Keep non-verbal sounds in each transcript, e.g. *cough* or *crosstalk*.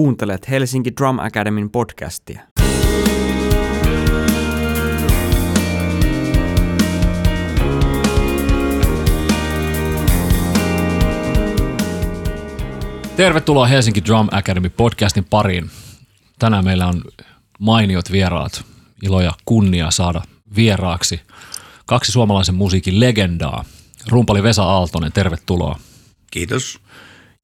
Kuuntelet Helsinki Drum Academyn podcastia. Tervetuloa Helsinki Drum Academy podcastin pariin. Tänään meillä on mainiot vieraat. Ilo ja kunnia saada vieraaksi kaksi suomalaisen musiikin legendaa. Rumpali Vesa Aaltonen, tervetuloa. Kiitos.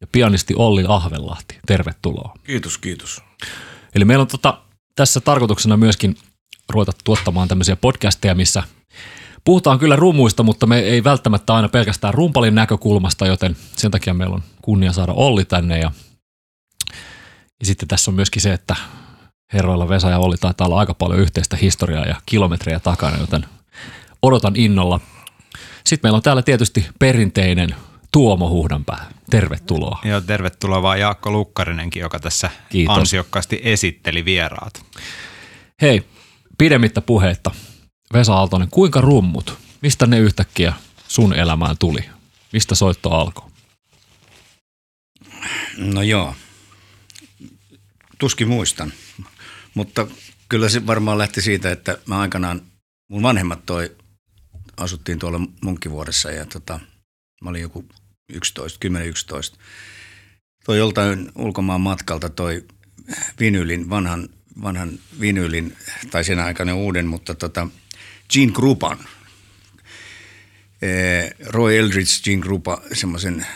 Ja pianisti Olli Ahvelahti, tervetuloa. Kiitos, kiitos. Eli meillä on tota, tässä tarkoituksena myöskin ruveta tuottamaan tämmöisiä podcasteja, missä puhutaan kyllä rummuista, mutta me ei välttämättä aina pelkästään rumpalin näkökulmasta, joten sen takia meillä on kunnia saada Olli tänne. Ja, ja sitten tässä on myöskin se, että herroilla Vesa ja Olli taitaa olla aika paljon yhteistä historiaa ja kilometrejä takana, joten odotan innolla. Sitten meillä on täällä tietysti perinteinen Tuomo Huhdanpää. Tervetuloa. Joo, tervetuloa vaan Jaakko Lukkarinenkin, joka tässä Kiitos. ansiokkaasti esitteli vieraat. Hei, pidemmittä puheetta. Vesa Aaltonen, kuinka rummut? Mistä ne yhtäkkiä sun elämään tuli? Mistä soitto alkoi? No joo, tuskin muistan, mutta kyllä se varmaan lähti siitä, että mä aikanaan, mun vanhemmat toi, asuttiin tuolla Munkkivuoressa ja tota, mä olin joku 11, 10-11. Toi joltain ulkomaan matkalta toi vinylin, vanhan, vanhan vinylin, tai sen aikainen uuden, mutta tota, Gene Krupan, Roy Eldridge, Gene Krupa, semmoisen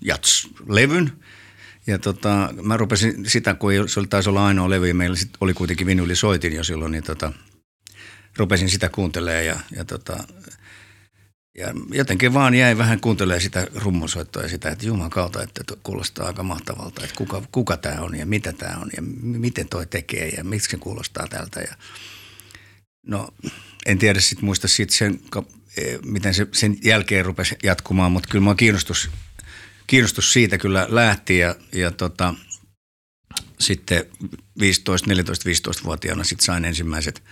Jats-levyn. Ja tota, mä rupesin sitä, kun se taisi olla ainoa levy, ja meillä sit oli kuitenkin vinylisoitin jo silloin, niin tota, rupesin sitä kuuntelemaan ja, ja, tota, ja jotenkin vaan jäi vähän kuuntelemaan sitä rummunsoittoa ja sitä, että juman kautta, että kuulostaa aika mahtavalta, että kuka, kuka tämä on ja mitä tämä on ja miten toi tekee ja miksi se kuulostaa tältä. Ja, no en tiedä sit muista siitä sen, eh, miten se sen jälkeen rupesi jatkumaan, mutta kyllä mä kiinnostus, kiinnostus siitä kyllä lähti ja, ja tota, sitten 15, 14, 15-vuotiaana sitten sain ensimmäiset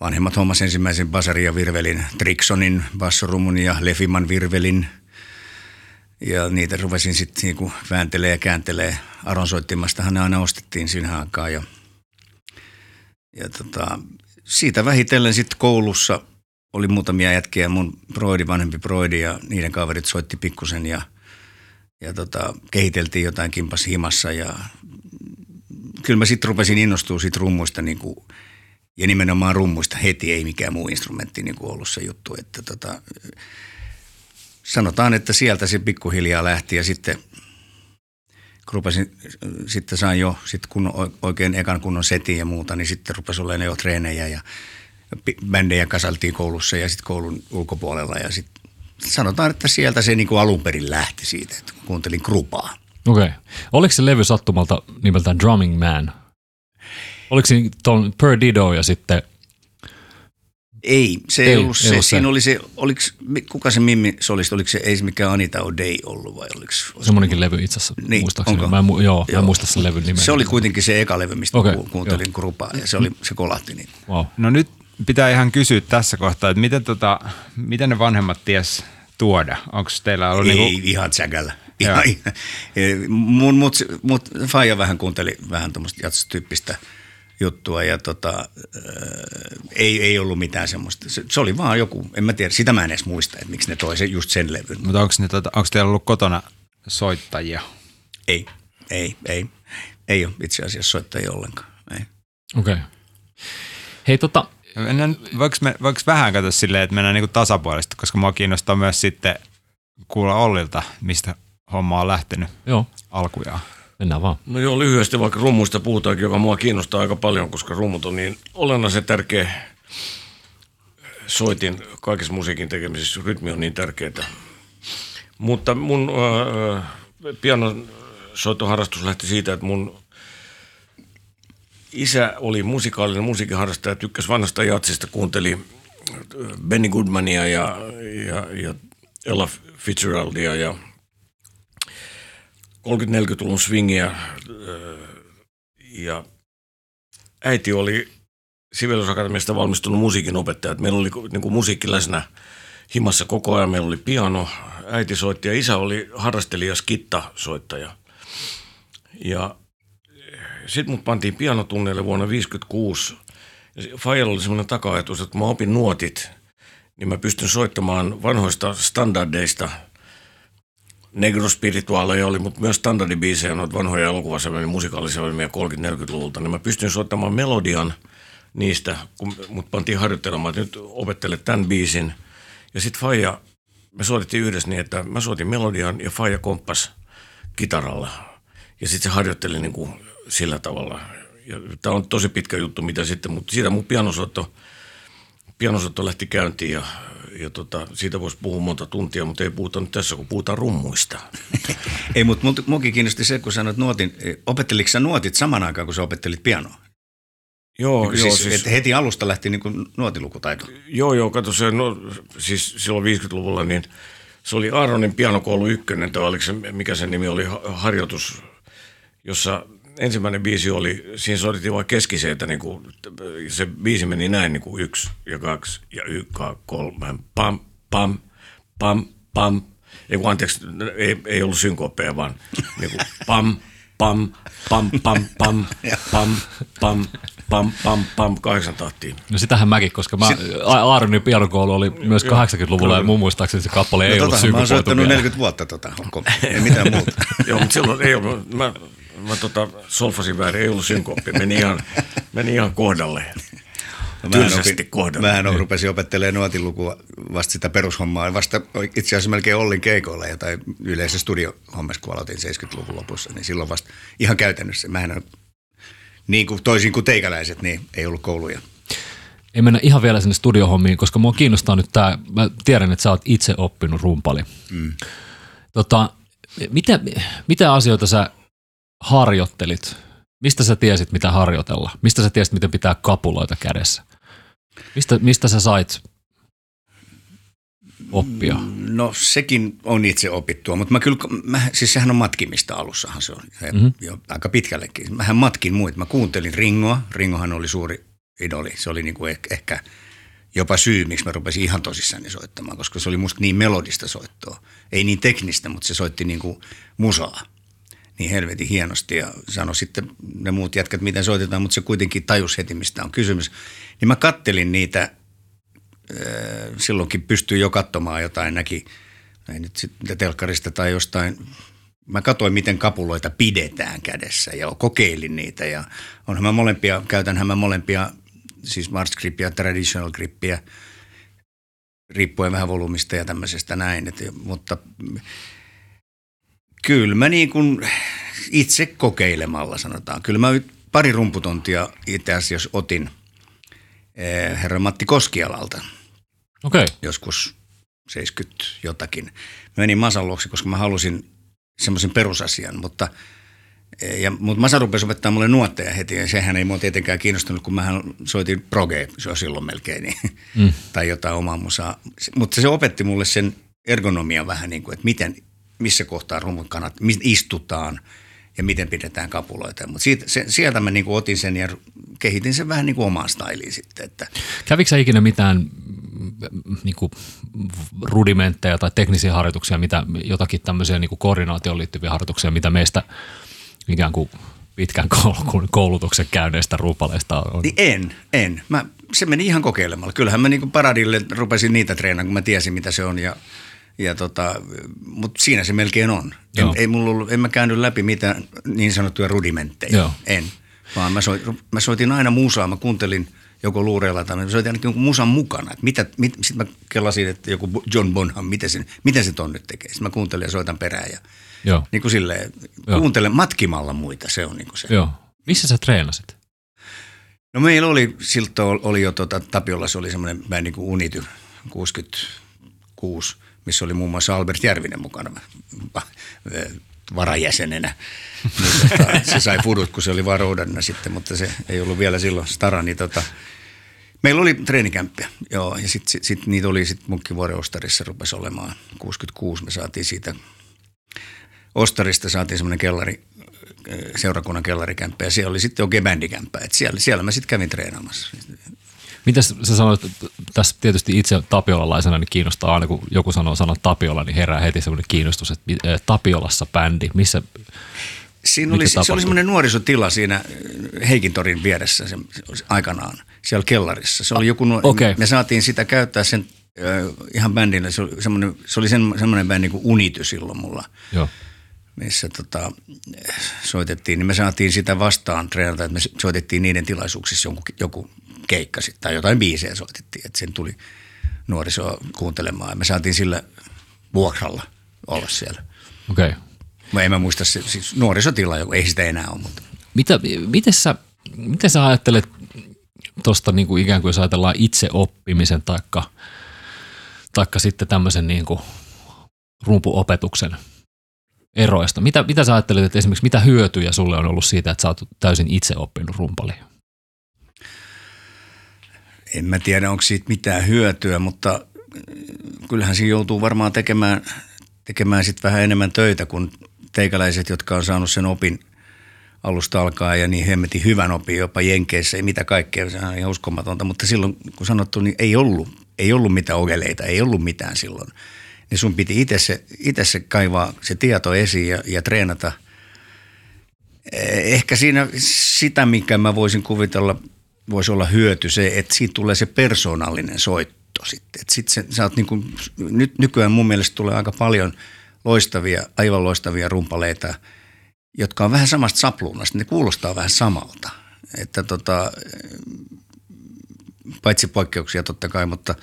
vanhemmat hommas ensimmäisen basarin ja virvelin, Trixonin bassorumun ja Lefiman virvelin. Ja niitä rupesin sitten niinku vääntelee ja kääntelee. Aron soittimastahan ne aina ostettiin siinä aikaa. Ja, ja tota, siitä vähitellen sitten koulussa oli muutamia jätkiä. Mun broidi, vanhempi broidi ja niiden kaverit soitti pikkusen ja, ja tota, kehiteltiin jotain kimpas himassa. Ja kyllä mä sitten rupesin innostua siitä rummuista niin kuin, ja nimenomaan rummuista heti, ei mikään muu instrumentti niin kuin ollut se juttu. Että tota, sanotaan, että sieltä se pikkuhiljaa lähti ja sitten kun rupesin, sitten sain jo sit kun oikein ekan kunnon setin ja muuta, niin sitten rupesi olemaan jo treenejä ja bändejä kasaltiin koulussa ja sitten koulun ulkopuolella ja sitten sanotaan, että sieltä se niin kuin alun perin lähti siitä, että kuuntelin krupaa. Okei. Okay. Oliko se levy sattumalta nimeltään Drumming Man? Oliko siinä ton Perdido ja sitten, Ei, se ei, Ei, ollut ei se. ollut se. Siinä oli se, oliko, kuka se Mimmi solisti, oliko se, ei se mikään Anita O'Day ollut vai oliko semmoinenkin levy itse asiassa, Niin, muistaakseni. onko? Mä en, mu- joo, joo, mä en muista sen levyn nimeä. Se oli kuitenkin se eka levy, mistä okay, kuuntelin joo. krupaa ja se, oli, se kolahti niin. Wow. No nyt pitää ihan kysyä tässä kohtaa, että miten, tota, miten ne vanhemmat ties tuoda? Onko teillä ollut Ei niinku, ihan tsäkällä. Ihan, *laughs* mun, mut, mut Faija vähän kuunteli vähän tuommoista jatsotyyppistä juttua ja tota, äh, ei, ei ollut mitään semmoista. Se, se, oli vaan joku, en mä tiedä, sitä mä en edes muista, että miksi ne toi se, just sen levyn. mutta onko, ne, tota, onko teillä ollut kotona soittajia? Ei, ei, ei. Ei ole itse asiassa soittajia ollenkaan. Ei. Okei. Okay. Hei tota, Mennään, voiko, me, voiko vähän katsoa silleen, että mennään niinku tasapuolisesti, koska mua kiinnostaa myös sitten kuulla Ollilta, mistä homma on lähtenyt joo, alkujaan. Mennään vaan. No joo, lyhyesti vaikka rummuista puhutaankin, joka mua kiinnostaa aika paljon, koska rummut on niin olennaisen tärkeä soitin kaikessa musiikin tekemisessä. Rytmi on niin tärkeää. Mutta mun äh, pianon soittoharrastus lähti siitä, että mun isä oli musikaalinen musiikinharrastaja, tykkäsi vanhasta jatsista, kuunteli äh, Benny Goodmania ja, ja, ja Ella Fitzgeraldia ja 30-40-luvun swingiä. öö, Ja äiti oli Sibeliusakatemiasta valmistunut musiikinopettaja. Meillä oli niin kuin musiikki läsnä himassa koko ajan. Meillä oli piano, äiti soitti ja isä oli harrastelija, skitta-soittaja. Ja sitten mut pantiin pianotunneille vuonna 1956. Fajalla oli semmoinen taka-ajatus, että kun mä opin nuotit, niin mä pystyn soittamaan vanhoista standardeista. Negro Spiritualeja oli, mutta myös standardibiisejä, noita vanhoja elokuvasävelmiä, musikaalisia 30-40-luvulta, niin mä pystyn soittamaan melodian niistä, kun mut pantiin harjoittelemaan, että nyt opettele tämän biisin. Ja sitten Faija, me soitettiin yhdessä niin, että mä soitin melodian ja Faija komppas kitaralla. Ja sitten se harjoitteli niin kuin sillä tavalla. Tämä on tosi pitkä juttu, mitä sitten, mutta siitä mun pianosoitto, pianosoitto lähti käyntiin ja, ja tota, siitä voisi puhua monta tuntia, mutta ei puhuta nyt tässä, kun puhutaan rummuista. *laughs* Ei, mutta mut, mukin kiinnosti se, kun sanoit nuotin, opetteliko sä nuotit saman aikaan, kun sä opettelit pianoa? Joo, Niin joo, siis, siis, että heti alusta lähti niin kuin nuotilukutaito. Joo, joo, kato se, no, siis silloin 50-luvulla, niin se oli Aaronin pianokoulu ykkönen, tai oliko se, mikä sen nimi oli, ha- harjoitus, jossa ensimmäinen biisi oli, siinä soitettiin vain keskiseitä, niin kuin, se biisi meni näin, niin kuin yksi ja kaksi ja yksi, kolme, pam, pam, pam, pam. Ei kun anteeksi, ei, ei ollut synkopeja, vaan niin kuin pam, pam, pam, pam, pam, pam, pam, pam, pam, pam, kahdeksan tahtiin. No sitähän mäkin, koska mä, A- Aaronin pianokoulu oli myös 80-luvulla ja mun muistaakseni se kappale ei no, ollut tota, mä oon soittanut vielä. 40 vuotta tota, onko, ei mitään muuta. Joo, mutta silloin ei ollut, mä, mä tota, solfasin väärin, ei ollut synkooppi, meni ihan, meni ihan kohdalle. No, Tylsästi opin- kohdalle. Mähän on, rupesin opettelemaan nuotilukua vasta sitä perushommaa. Vasta itse asiassa melkein Ollin keikoilla ja tai yleisessä studiohommassa, kun aloitin 70-luvun lopussa, niin silloin vasta ihan käytännössä. Mähän on, niin kuin toisin kuin teikäläiset, niin ei ollut kouluja. Ei mennä ihan vielä sinne studiohommiin, koska mua kiinnostaa nyt tämä, mä tiedän, että sä oot itse oppinut rumpali. Mm. Tota, mitä, mitä asioita sä harjoittelit? Mistä sä tiesit, mitä harjoitella? Mistä sä tiesit, miten pitää kapuloita kädessä? Mistä, mistä sä sait oppia? No sekin on itse opittua, mutta mä kyllä, mä, siis sehän on matkimista alussahan se on, se, Mhm. mm-hmm. jo aika pitkällekin. Mähän matkin muita, mä kuuntelin Ringoa, Ringohan oli suuri idoli, se oli niinku ehkä, ehkä jopa syy, miksi mä rupesin ihan tosissani soittamaan, koska se oli musta niin melodista soittoa. Ei niin teknistä, mutta se soitti niinku musaa niin helvetin hienosti ja sanoi sitten ne muut jätkät, miten soitetaan, mutta se kuitenkin tajus heti, mistä on kysymys. Niin mä kattelin niitä Öö, silloinkin pystyy jo katsomaan jotain, näki ei nyt sitten telkkarista tai jostain. Mä katsoin, miten kapuloita pidetään kädessä ja kokeilin niitä ja onhan mä molempia, käytänhän mä molempia, siis Mars grippiä traditional grippiä, riippuen vähän volyymista ja tämmöisestä näin, et, mutta kyllä mä niin kuin itse kokeilemalla sanotaan. Kyllä mä pari rumputontia itse asiassa otin eh, herra Matti Koskialalta Okei, okay. joskus 70 jotakin. Mä menin Masan luokse, koska mä halusin semmoisen perusasian, mutta ja, mutta Masa rupesi opettaa mulle nuotteja heti, ja sehän ei mua tietenkään kiinnostunut, kun mähän soitin proge, se on silloin melkein, niin, mm. tai jotain omaa musaa. Mutta se opetti mulle sen ergonomian vähän niin kuin, että miten, missä kohtaa kannat, mistä istutaan ja miten pidetään kapuloita. Mutta sieltä mä niin kuin otin sen ja kehitin sen vähän niin kuin omaan styliin sitten. Että Kävikö sä ikinä mitään mm, niin kuin, rudimentteja tai teknisiä harjoituksia, mitä, jotakin tämmöisiä niin kuin koordinaatioon liittyviä harjoituksia, mitä meistä ikään kuin pitkän koulutuksen käyneistä ruupaleista on? Niin en, en. Mä, se meni ihan kokeilemalla. Kyllähän mä niin paradille rupesin niitä treenaamaan, kun mä tiesin, mitä se on. Ja, ja tota, mutta siinä se melkein on. En, ei mulla ollut, en mä käynyt läpi mitään niin sanottuja rudimentteja. Joo. En. Vaan mä, soit, mä soitin aina musaa. Mä kuuntelin joko luureilla tai mä soitin ainakin musan mukana. Et mitä, mit, sitten mä kelasin, että joku John Bonham, miten se, miten se ton nyt tekee. Sitten mä kuuntelin ja soitan perään. Ja, Joo, niin kuin silleen, Joo. kuuntelen matkimalla muita, se on niin kuin se. joo. Missä sä treenasit? No meillä oli, siltä oli jo tota, Tapiolla, se oli semmoinen bändi kuin Unity 66, missä oli muun muassa Albert Järvinen mukana ö, varajäsenenä. Niin, *laughs* tota, se sai fudut, kun se oli vaan sitten, mutta se ei ollut vielä silloin stara. Niin tota, meillä oli treenikämppiä, joo, ja sitten sit, sit niitä oli sitten Munkkivuoren Ostarissa rupesi olemaan 66. Me saatiin siitä Ostarista saatiin semmoinen kellari, seurakunnan kellarikämppä ja siellä oli sitten oikein bändikämppä. Et siellä, siellä mä sitten kävin treenaamassa. Mitä sä sanoit, että tässä tietysti itse tapiolalaisena niin kiinnostaa aina, kun joku sanoo sanan Tapiola, niin herää heti semmoinen kiinnostus, että Tapiolassa bändi, missä, Siinä oli, se oli semmoinen nuorisotila siinä Heikintorin vieressä se, se, aikanaan, siellä kellarissa. Se oli joku, nuo- okei. Me saatiin sitä käyttää sen äh, ihan bändillä. Se oli semmoinen, se oli sen, semmoinen bändi kuin Unity silloin mulla, Joo. Missä tota, soitettiin. Niin me saatiin sitä vastaan treenata, että me soitettiin niiden tilaisuuksissa joku, joku keikka sit, tai jotain biisejä soitettiin. Että sen tuli nuorisoa kuuntelemaan ja me saatiin sillä vuokralla olla siellä. Okei. Okay. Mä en mä muista, siis nuorisotila, ei sitä enää ole, mutta Mitä, miten, sä, miten sä ajattelet tuosta niin kuin ikään kuin jos ajatellaan itse oppimisen taikka, taikka sitten tämmöisen niin kuin rumpuopetuksen eroista? Mitä, mitä sä ajattelet, että esimerkiksi mitä hyötyjä sulle on ollut siitä, että sä oot täysin itse oppinut rumpali? en mä tiedä, onko siitä mitään hyötyä, mutta äh, kyllähän siinä joutuu varmaan tekemään, tekemään sit vähän enemmän töitä kuin teikäläiset, jotka on saanut sen opin alusta alkaa ja niin hemmetin hyvän opin jopa Jenkeissä ja mitä kaikkea, se on ihan uskomatonta, mutta silloin kun sanottu, niin ei ollut, ei ollut mitään ogeleita, ei ollut mitään silloin. Niin sun piti itse se, itse se kaivaa se tieto esiin ja, ja treenata. Eh, Ehkä siinä sitä, mikä mä voisin kuvitella, voisi olla hyöty se, että siitä tulee se persoonallinen soitto sitten. Että sit se, sä oot niin kuin, nyt nykyään mun mielestä tulee aika paljon loistavia, aivan loistavia rumpaleita, jotka on vähän samasta sapluunasta. Ne kuulostaa vähän samalta. Että tota, paitsi poikkeuksia totta kai, mutta,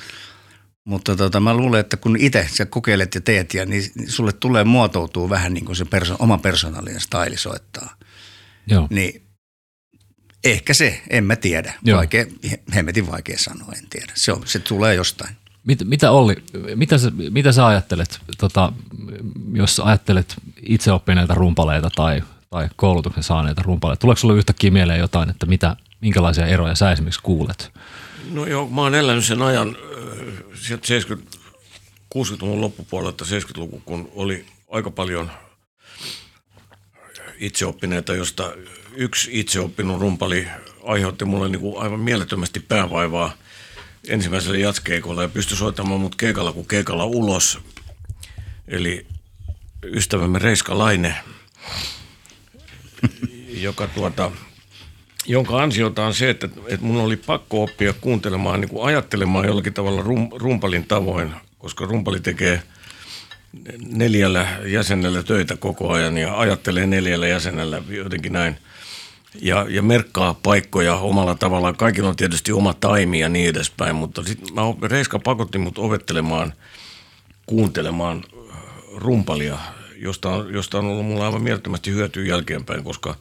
mutta tota, mä luulen, että kun itse sä kokeilet ja teet, ja, niin sulle tulee muotoutuu vähän niin kuin se perso- oma persoonallinen staili soittaa. Joo. Niin ehkä se, en mä tiedä. Joo. Vaikea, hemmetin vaikea sanoa, en tiedä. Se, on, se tulee jostain. Mit, mitä Olli, mitä sä, mitä sä ajattelet, tota, jos ajattelet itse oppineita rumpaleita tai, tai koulutuksen saaneita rumpaleita? Tuleeko sulle yhtäkkiä mieleen jotain, että mitä, minkälaisia eroja sä esimerkiksi kuulet? No joo, mä oon elänyt sen ajan äh, sieltä 70, 60-luvun loppupuolelta 70-luku, kun oli aika paljon itseoppineita, josta yksi itseoppinut rumpali aiheutti mulle niin kuin aivan mielettömästi päävaivaa ensimmäisellä jatskeikolla ja pystyi soittamaan mut keikalla kuin keikalla ulos. Eli ystävämme Reiska Laine, joka tuota, jonka ansiota on se, että, että mun oli pakko oppia kuuntelemaan, niin kuin ajattelemaan jollakin tavalla rum, rumpalin tavoin, koska rumpali tekee neljällä jäsenellä töitä koko ajan ja ajattelee neljällä jäsenellä jotenkin näin. Ja, ja merkkaa paikkoja omalla tavallaan. Kaikilla on tietysti oma taimi ja niin edespäin, mutta sitten Reiska pakotti mut opettelemaan, kuuntelemaan äh, rumpalia, josta on, josta on ollut mulla aivan mielettömästi hyötyä jälkeenpäin, koska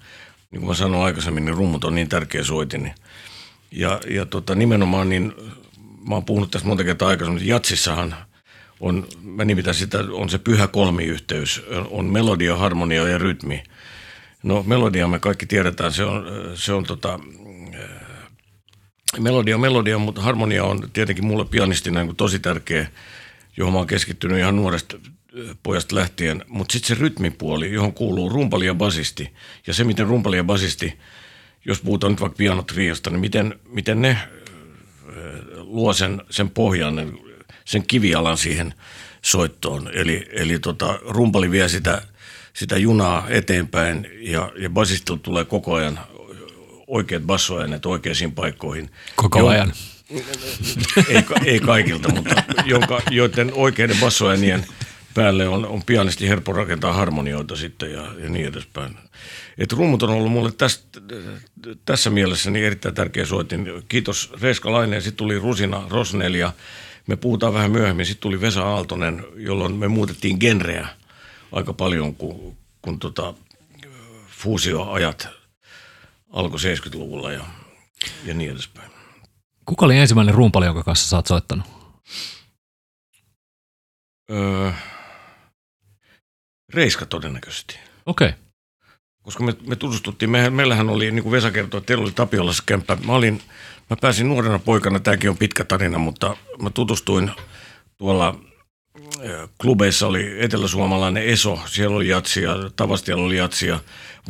niin kuin mä sanoin aikaisemmin, niin rummut on niin tärkeä soitin. Niin. Ja, ja tota, nimenomaan niin, mä oon puhunut tässä monta kertaa aikaisemmin, että jatsissahan on, mä nimitän sitä, on se pyhä kolmiyhteys, on melodia, harmonia ja rytmi. No melodia me kaikki tiedetään, se on, se on tota, melodia melodia, mutta harmonia on tietenkin mulle pianistina niin tosi tärkeä, johon mä oon keskittynyt ihan nuoresta pojasta lähtien. Mutta sitten se rytmipuoli, johon kuuluu rumpali ja basisti. Ja se, miten rumpali ja basisti, jos puhutaan nyt vaikka pianotriosta, niin miten, miten ne luo sen, sen pohjan, sen kivialan siihen soittoon. Eli, eli tota, rumpali vie sitä, sitä junaa eteenpäin ja, ja basistilta tulee koko ajan oikeat bassoäänet oikeisiin paikkoihin. Koko Jo- ajan. Ei, ei kaikilta, mutta jonka, joiden oikeiden bassoäänien päälle on, on pianisti helppo rakentaa harmonioita sitten ja, ja niin edespäin. Et rummut on ollut mulle tästä, tässä mielessä niin erittäin tärkeä soitin. Kiitos Reiska Laine, sitten tuli Rusina Rosnel ja me puhutaan vähän myöhemmin. Sitten tuli Vesa Aaltonen, jolloin me muutettiin genreä aika paljon, kun, kun tota, fuusioajat alkoi 70-luvulla ja, ja niin edespäin. Kuka oli ensimmäinen rumpali, jonka kanssa sä oot soittanut? Öö, Reiska todennäköisesti. Okei. Okay. Koska me, me tutustuttiin, me, meillähän oli, niin kuin Vesa kertoi, että teillä oli Tapiolassa kämppä. Mä, olin, mä pääsin nuorena poikana, tämäkin on pitkä tarina, mutta mä tutustuin tuolla klubeissa oli eteläsuomalainen ESO, siellä oli jatsia, Tavastialla oli jatsia,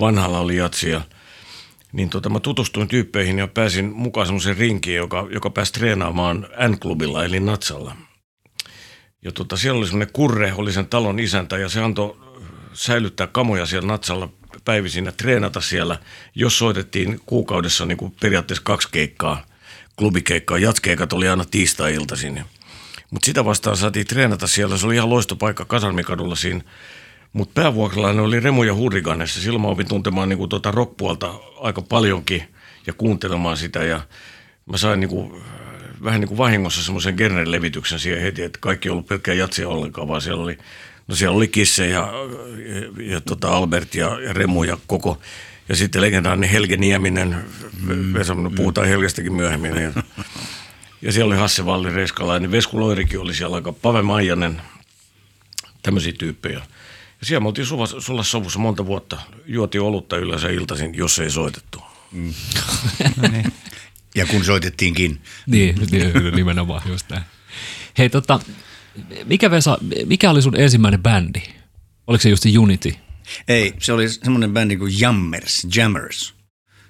Vanhalla oli jatsia. Niin tota, mä tutustuin tyyppeihin ja pääsin mukaan semmoiseen rinkiin, joka, joka pääsi treenaamaan N-klubilla eli Natsalla. Ja tota, siellä oli semmoinen kurre, oli sen talon isäntä ja se antoi säilyttää kamoja siellä Natsalla päivisin ja treenata siellä, jos soitettiin kuukaudessa niin kuin periaatteessa kaksi keikkaa, klubikeikkaa. Jatskeikat oli aina tiistai-iltaisin. Mutta sitä vastaan saatiin treenata siellä. Se oli ihan loistopaikka Kasarmikadulla siinä. Mutta päävuokralainen oli Remu ja Hurriganessa. Silloin mä opin tuntemaan niin kuin tuota rockpuolta aika paljonkin ja kuuntelemaan sitä. Ja mä sain niin kuin, vähän niin kuin vahingossa semmoisen levityksen siihen heti, että kaikki ei ollut pelkkää jatsia ollenkaan, vaan siellä oli, no siellä oli Kisse ja, ja, ja tota Albert ja, ja Remu ja koko, ja sitten legendaarinen Helge Nieminen, mm, Vesa, no puhutaan mm. Helgestäkin myöhemmin. Ja, ja siellä oli Hasse Valli Reiskalainen, Vesku Loirikin oli siellä aika, Pave Maijanen, tämmöisiä tyyppejä. Ja siellä me oltiin sulla sovussa monta vuotta. Juotiin olutta yleensä iltaisin, jos ei soitettu. Mm. *laughs* no niin. Ja kun soitettiinkin. niin, niin, nimenomaan just näin. Hei tota, mikä Vesa, mikä oli sun ensimmäinen bändi? Oliko se just Unity? Ei, se oli semmoinen bändi kuin Jammers, Jammers.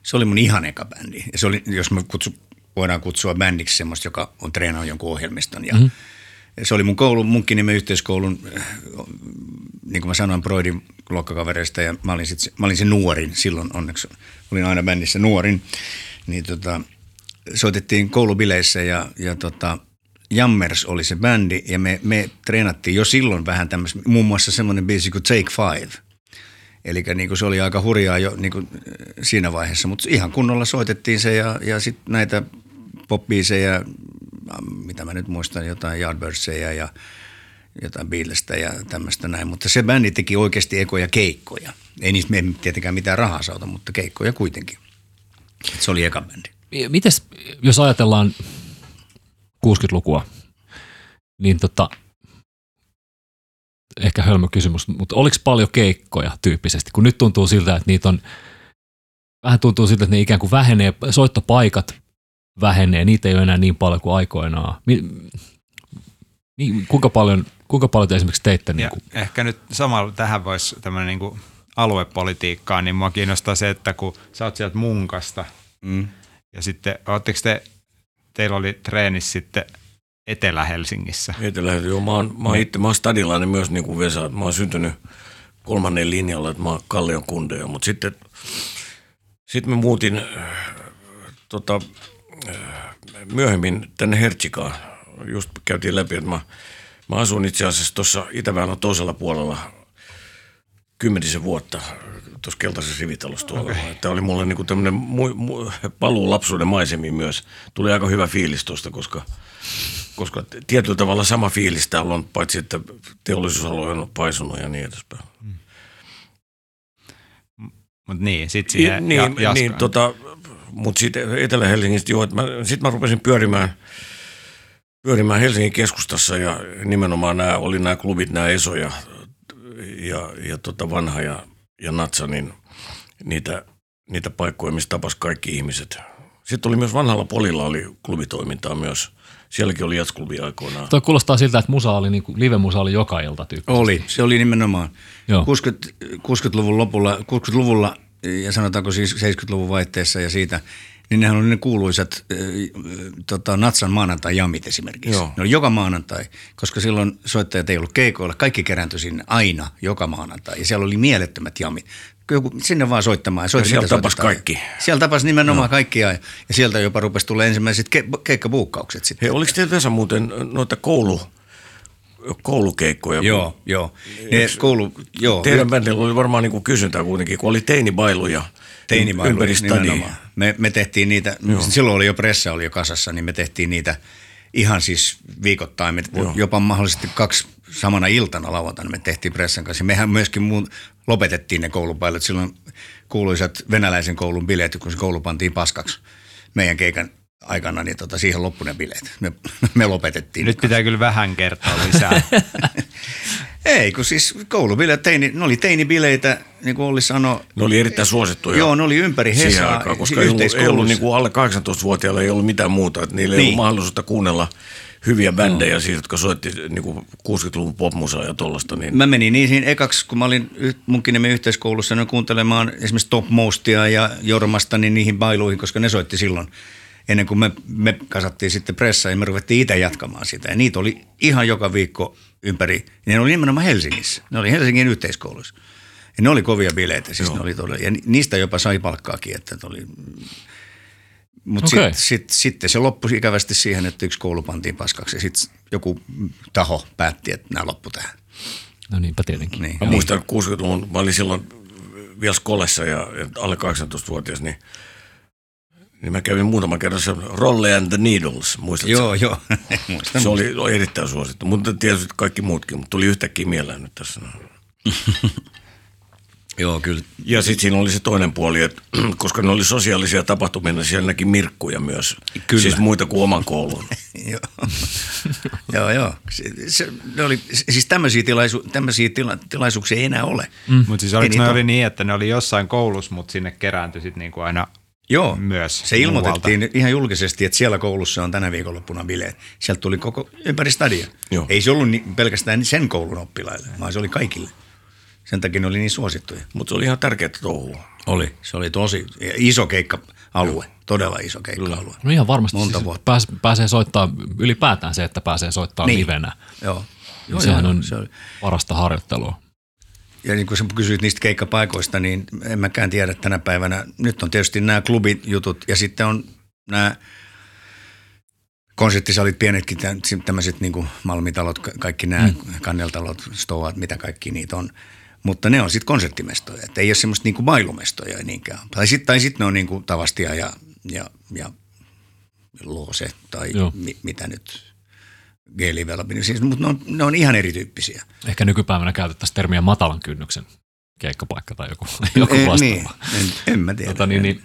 Se oli mun ihan eka bändi. Ja se oli, jos me kutsu, voidaan kutsua bändiksi semmoista, joka on treenannut jonkun ohjelmiston. Ja mm-hmm. Se oli mun koulun, munkkinimen yhteiskoulun, niin kuin mä sanoin, Broidin luokkakavereista ja mä olin, sit, mä olin se nuorin silloin onneksi. Olin aina bändissä nuorin. Niin tota, soitettiin koulubileissä ja, ja tota, Jammers oli se bändi ja me, me treenattiin jo silloin vähän tämmöistä, muun muassa semmoinen biisi kuin Take Five. Eli niin se oli aika hurjaa jo niin kuin siinä vaiheessa, mutta ihan kunnolla soitettiin se ja, ja sitten näitä popbiisejä, mitä mä nyt muistan, jotain Yardbirdsia ja jotain Beatlesta ja tämmöistä näin. Mutta se bändi teki oikeasti ekoja keikkoja. Ei niistä me tietenkään mitään rahaa saada, mutta keikkoja kuitenkin. Et se oli eka bändi. Mites, jos ajatellaan 60-lukua, niin tota, ehkä hölmö kysymys, mutta oliko paljon keikkoja tyyppisesti, kun nyt tuntuu siltä, että niitä on, vähän tuntuu siltä, että ne ikään kuin vähenee, soittopaikat vähenee, niitä ei ole enää niin paljon kuin aikoinaan. Niin, kuinka paljon, kuinka paljon te esimerkiksi teitte? Niin kuin? Ehkä nyt samalla tähän voisi tämmöinen niin kuin aluepolitiikkaan, niin mua kiinnostaa se, että kun sä oot sieltä munkasta, mm. ja sitten ootteko te, teillä oli treenissä sitten Etelä-Helsingissä? Etelä-Helsingissä, joo. Mä oon, mä oon itse, mä oon stadilainen myös niin kuin Vesa. Mä oon syntynyt kolmannen linjalla, että mä oon Kallion kundeja, mutta sitten sitten me muutin äh, tota, äh, myöhemmin tänne Hertsikaan. Just käytiin läpi, että mä, mä asun itse asiassa tuossa Itäväylän toisella puolella kymmenisen vuotta tuossa keltaisessa rivitalossa tuolla. Okay. Tämä oli mulle niinku tämmöinen mu- mu- paluu lapsuuden maisemiin myös. Tuli aika hyvä fiilis tuosta, koska, koska tietyllä tavalla sama fiilis täällä on, paitsi että teollisuusalue on paisunut ja niin edespäin. Mm. Mutta niin, sitten siihen niin, ja, niin, tota, mutta sitten Etelä-Helsingistä, joo, että sitten mä rupesin pyörimään, pyörimään Helsingin keskustassa ja nimenomaan nämä, oli nämä klubit, nämä Eso ja, ja, ja tota vanha ja ja Natsa, niin niitä, niitä paikkoja, missä tapas kaikki ihmiset. Sitten oli myös vanhalla polilla oli klubitoimintaa myös. Sielläkin oli jatsklubi aikoinaan. Tuo kuulostaa siltä, että musa oli, niin kuin, live-musa oli joka ilta tyyppisesti. Oli, se oli nimenomaan. Joo. 60, 60-luvun lopulla, 60-luvulla ja sanotaanko siis 70-luvun vaihteessa ja siitä – niin nehän oli ne kuuluisat äh, tota, Natsan maanantai-jamit esimerkiksi. Joo. Ne oli joka maanantai, koska silloin soittajat ei ollut keikoilla. Kaikki kerääntyi sinne aina, joka maanantai. Ja siellä oli mielettömät jamit. Joku, sinne vaan soittamaan. Ja siellä tapas kaikki. Siellä tapas nimenomaan no. kaikki ja, ja sieltä jopa rupesi tulla ensimmäiset ke- keikkabuukkaukset sitten. Hei, oliko teillä tässä muuten noita koulu, koulukeikkoja? Joo, joo. Ne koulu, joo. Teidän bändillä oli varmaan niin kuin kysyntää kuitenkin, kun oli teinibailuja – Teinimailu, nimenomaan. Me, me tehtiin niitä, Joo. silloin oli jo pressa oli jo kasassa, niin me tehtiin niitä ihan siis viikoittain. Me, jopa mahdollisesti kaksi samana iltana lauantaina me tehtiin pressan kanssa. Mehän myöskin muun, lopetettiin ne koulupailut silloin kuuluisat venäläisen koulun bileet, kun se koulu pantiin paskaksi meidän keikan aikana, niin tota, siihen loppu ne bileet. Me, *laughs* me lopetettiin. Nyt pitää kyllä vähän kertoa lisää. *laughs* Ei, kun siis koulubileet, teini, ne oli teinibileitä, niin kuin Olli sanoi. Ne oli erittäin suosittuja. Joo, ne oli ympäri Hesaa. Aikaan, koska ei ollut, ei ollut niin kuin alle 18-vuotiailla ei ollut mitään muuta. Että niillä niin. ei ollut mahdollisuutta kuunnella hyviä bändejä, no. siitä, jotka soitti niin kuin 60-luvun popmusaa ja tuollaista. Niin. Mä menin niin siinä ekaksi, kun mä olin munkin yhteiskoulussa, niin kuuntelemaan esimerkiksi Top Mostia ja Jormasta niin niihin bailuihin, koska ne soitti silloin ennen kuin me, me kasattiin sitten pressa ja me ruvettiin itse jatkamaan sitä. Ja niitä oli ihan joka viikko ympäri. Ne oli nimenomaan Helsingissä. Ne oli Helsingin yhteiskoulussa. Ja ne oli kovia bileitä, siis ne oli todella, ja ni- niistä jopa sai palkkaakin, että oli, mutta Okei. sitten sit, sitten se loppui ikävästi siihen, että yksi koulu pantiin paskaksi ja sitten joku taho päätti, että nämä loppu tähän. No niinpä tietenkin. Niin. Mä muistan 60-luvun, mä olin silloin vielä skolessa ja, ja alle 18-vuotias, niin, niin mä kävin muutaman kerran se Rolle and the Needles, muistatko? Joo, joo. *laughs* Muistan, Se oli, oli erittäin suosittu, mutta tietysti kaikki muutkin, mutta tuli yhtäkkiä mieleen nyt tässä. *laughs* Joo, kyllä. Ja sitten siinä oli se toinen puoli, että *clears throat* koska ne oli sosiaalisia tapahtumia, niin siellä näki mirkkuja myös. Kyllä. Siis muita kuin oman koulun. *laughs* joo. joo, joo. Se, se, ne oli, siis tämmöisiä, tilaisu, tämmöisiä tila, tilaisuuksia ei enää ole. Mm. Mutta siis oliko ne oli niin, että ne oli jossain koulussa, mutta sinne kerääntyi sitten niinku aina Joo, myös se ilmoitettiin ihan julkisesti, että siellä koulussa on tänä viikonloppuna bileet. Sieltä tuli koko ympäri stadia. Joo. Ei se ollut niin, pelkästään sen koulun oppilaille, vaan se oli kaikille. Sen takia ne oli niin suosittuja. Mutta se oli ihan tärkeää touhua. Oli. Se oli tosi iso keikka-alue, todella iso keikka-alue. No ihan varmasti. Monta siis vuotta. Pääs, pääsee soittaa, ylipäätään se, että pääsee soittaa niin. Niin. livenä. Joo. Joo, sehän on se oli. parasta harjoittelua. Ja niin kuin sä kysyit niistä keikkapaikoista, niin en mäkään tiedä tänä päivänä. Nyt on tietysti nämä klubijutut ja sitten on nämä konserttisalit, pienetkin tä- tämmöiset niin kuin Malmitalot, ka- kaikki nämä mm. kanneltalot, stovat, mitä kaikki niitä on. Mutta ne on sitten konserttimestoja, että ei ole semmoista niin kuin bailumestoja niinkään. Tai sitten sit ne on niin kuin Tavastia ja, ja, ja Loose tai Joo. mi, mitä nyt, G-Live, siis, mutta ne on, ne on ihan erityyppisiä. Ehkä nykypäivänä käytettäisiin termiä matalan kynnyksen keikkapaikka tai joku, joku Eh, vastaava. niin, en, en mä tiedä. Tota, niin, niin,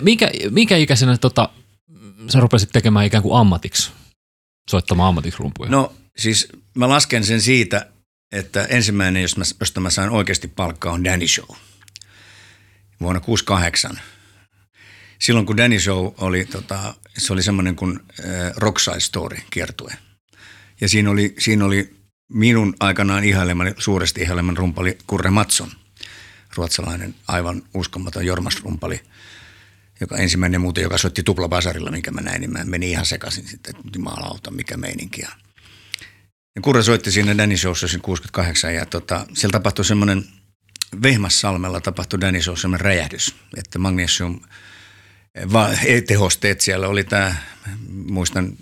minkä, minkä ikäisenä tota, sä rupesit tekemään ikään kuin ammatiksi, soittamaan ammatiksi rumpuja? No siis mä lasken sen siitä, että ensimmäinen, jos mä, josta mä sain oikeasti palkkaa, on Danny Show. Vuonna 68. Silloin kun Danny Show oli, tota, se oli semmoinen kuin äh, Rockside Story kiertue. Ja siinä oli, siinä oli minun aikanaan ihaileman, suuresti ihaileman rumpali Kurre Matson, ruotsalainen aivan uskomaton jormasrumpali, joka ensimmäinen muuten, joka soitti tuplabasarilla, minkä mä näin, niin mä menin ihan sekaisin sitten, että jumalauta, mikä meininki. Ja ja Kurre soitti siinä Danny Showssa siinä 68 ja tota, siellä tapahtui semmoinen, Vehmassalmella tapahtui Danny Showssa semmoinen räjähdys, että magnesium tehosteet siellä oli tämä, muistan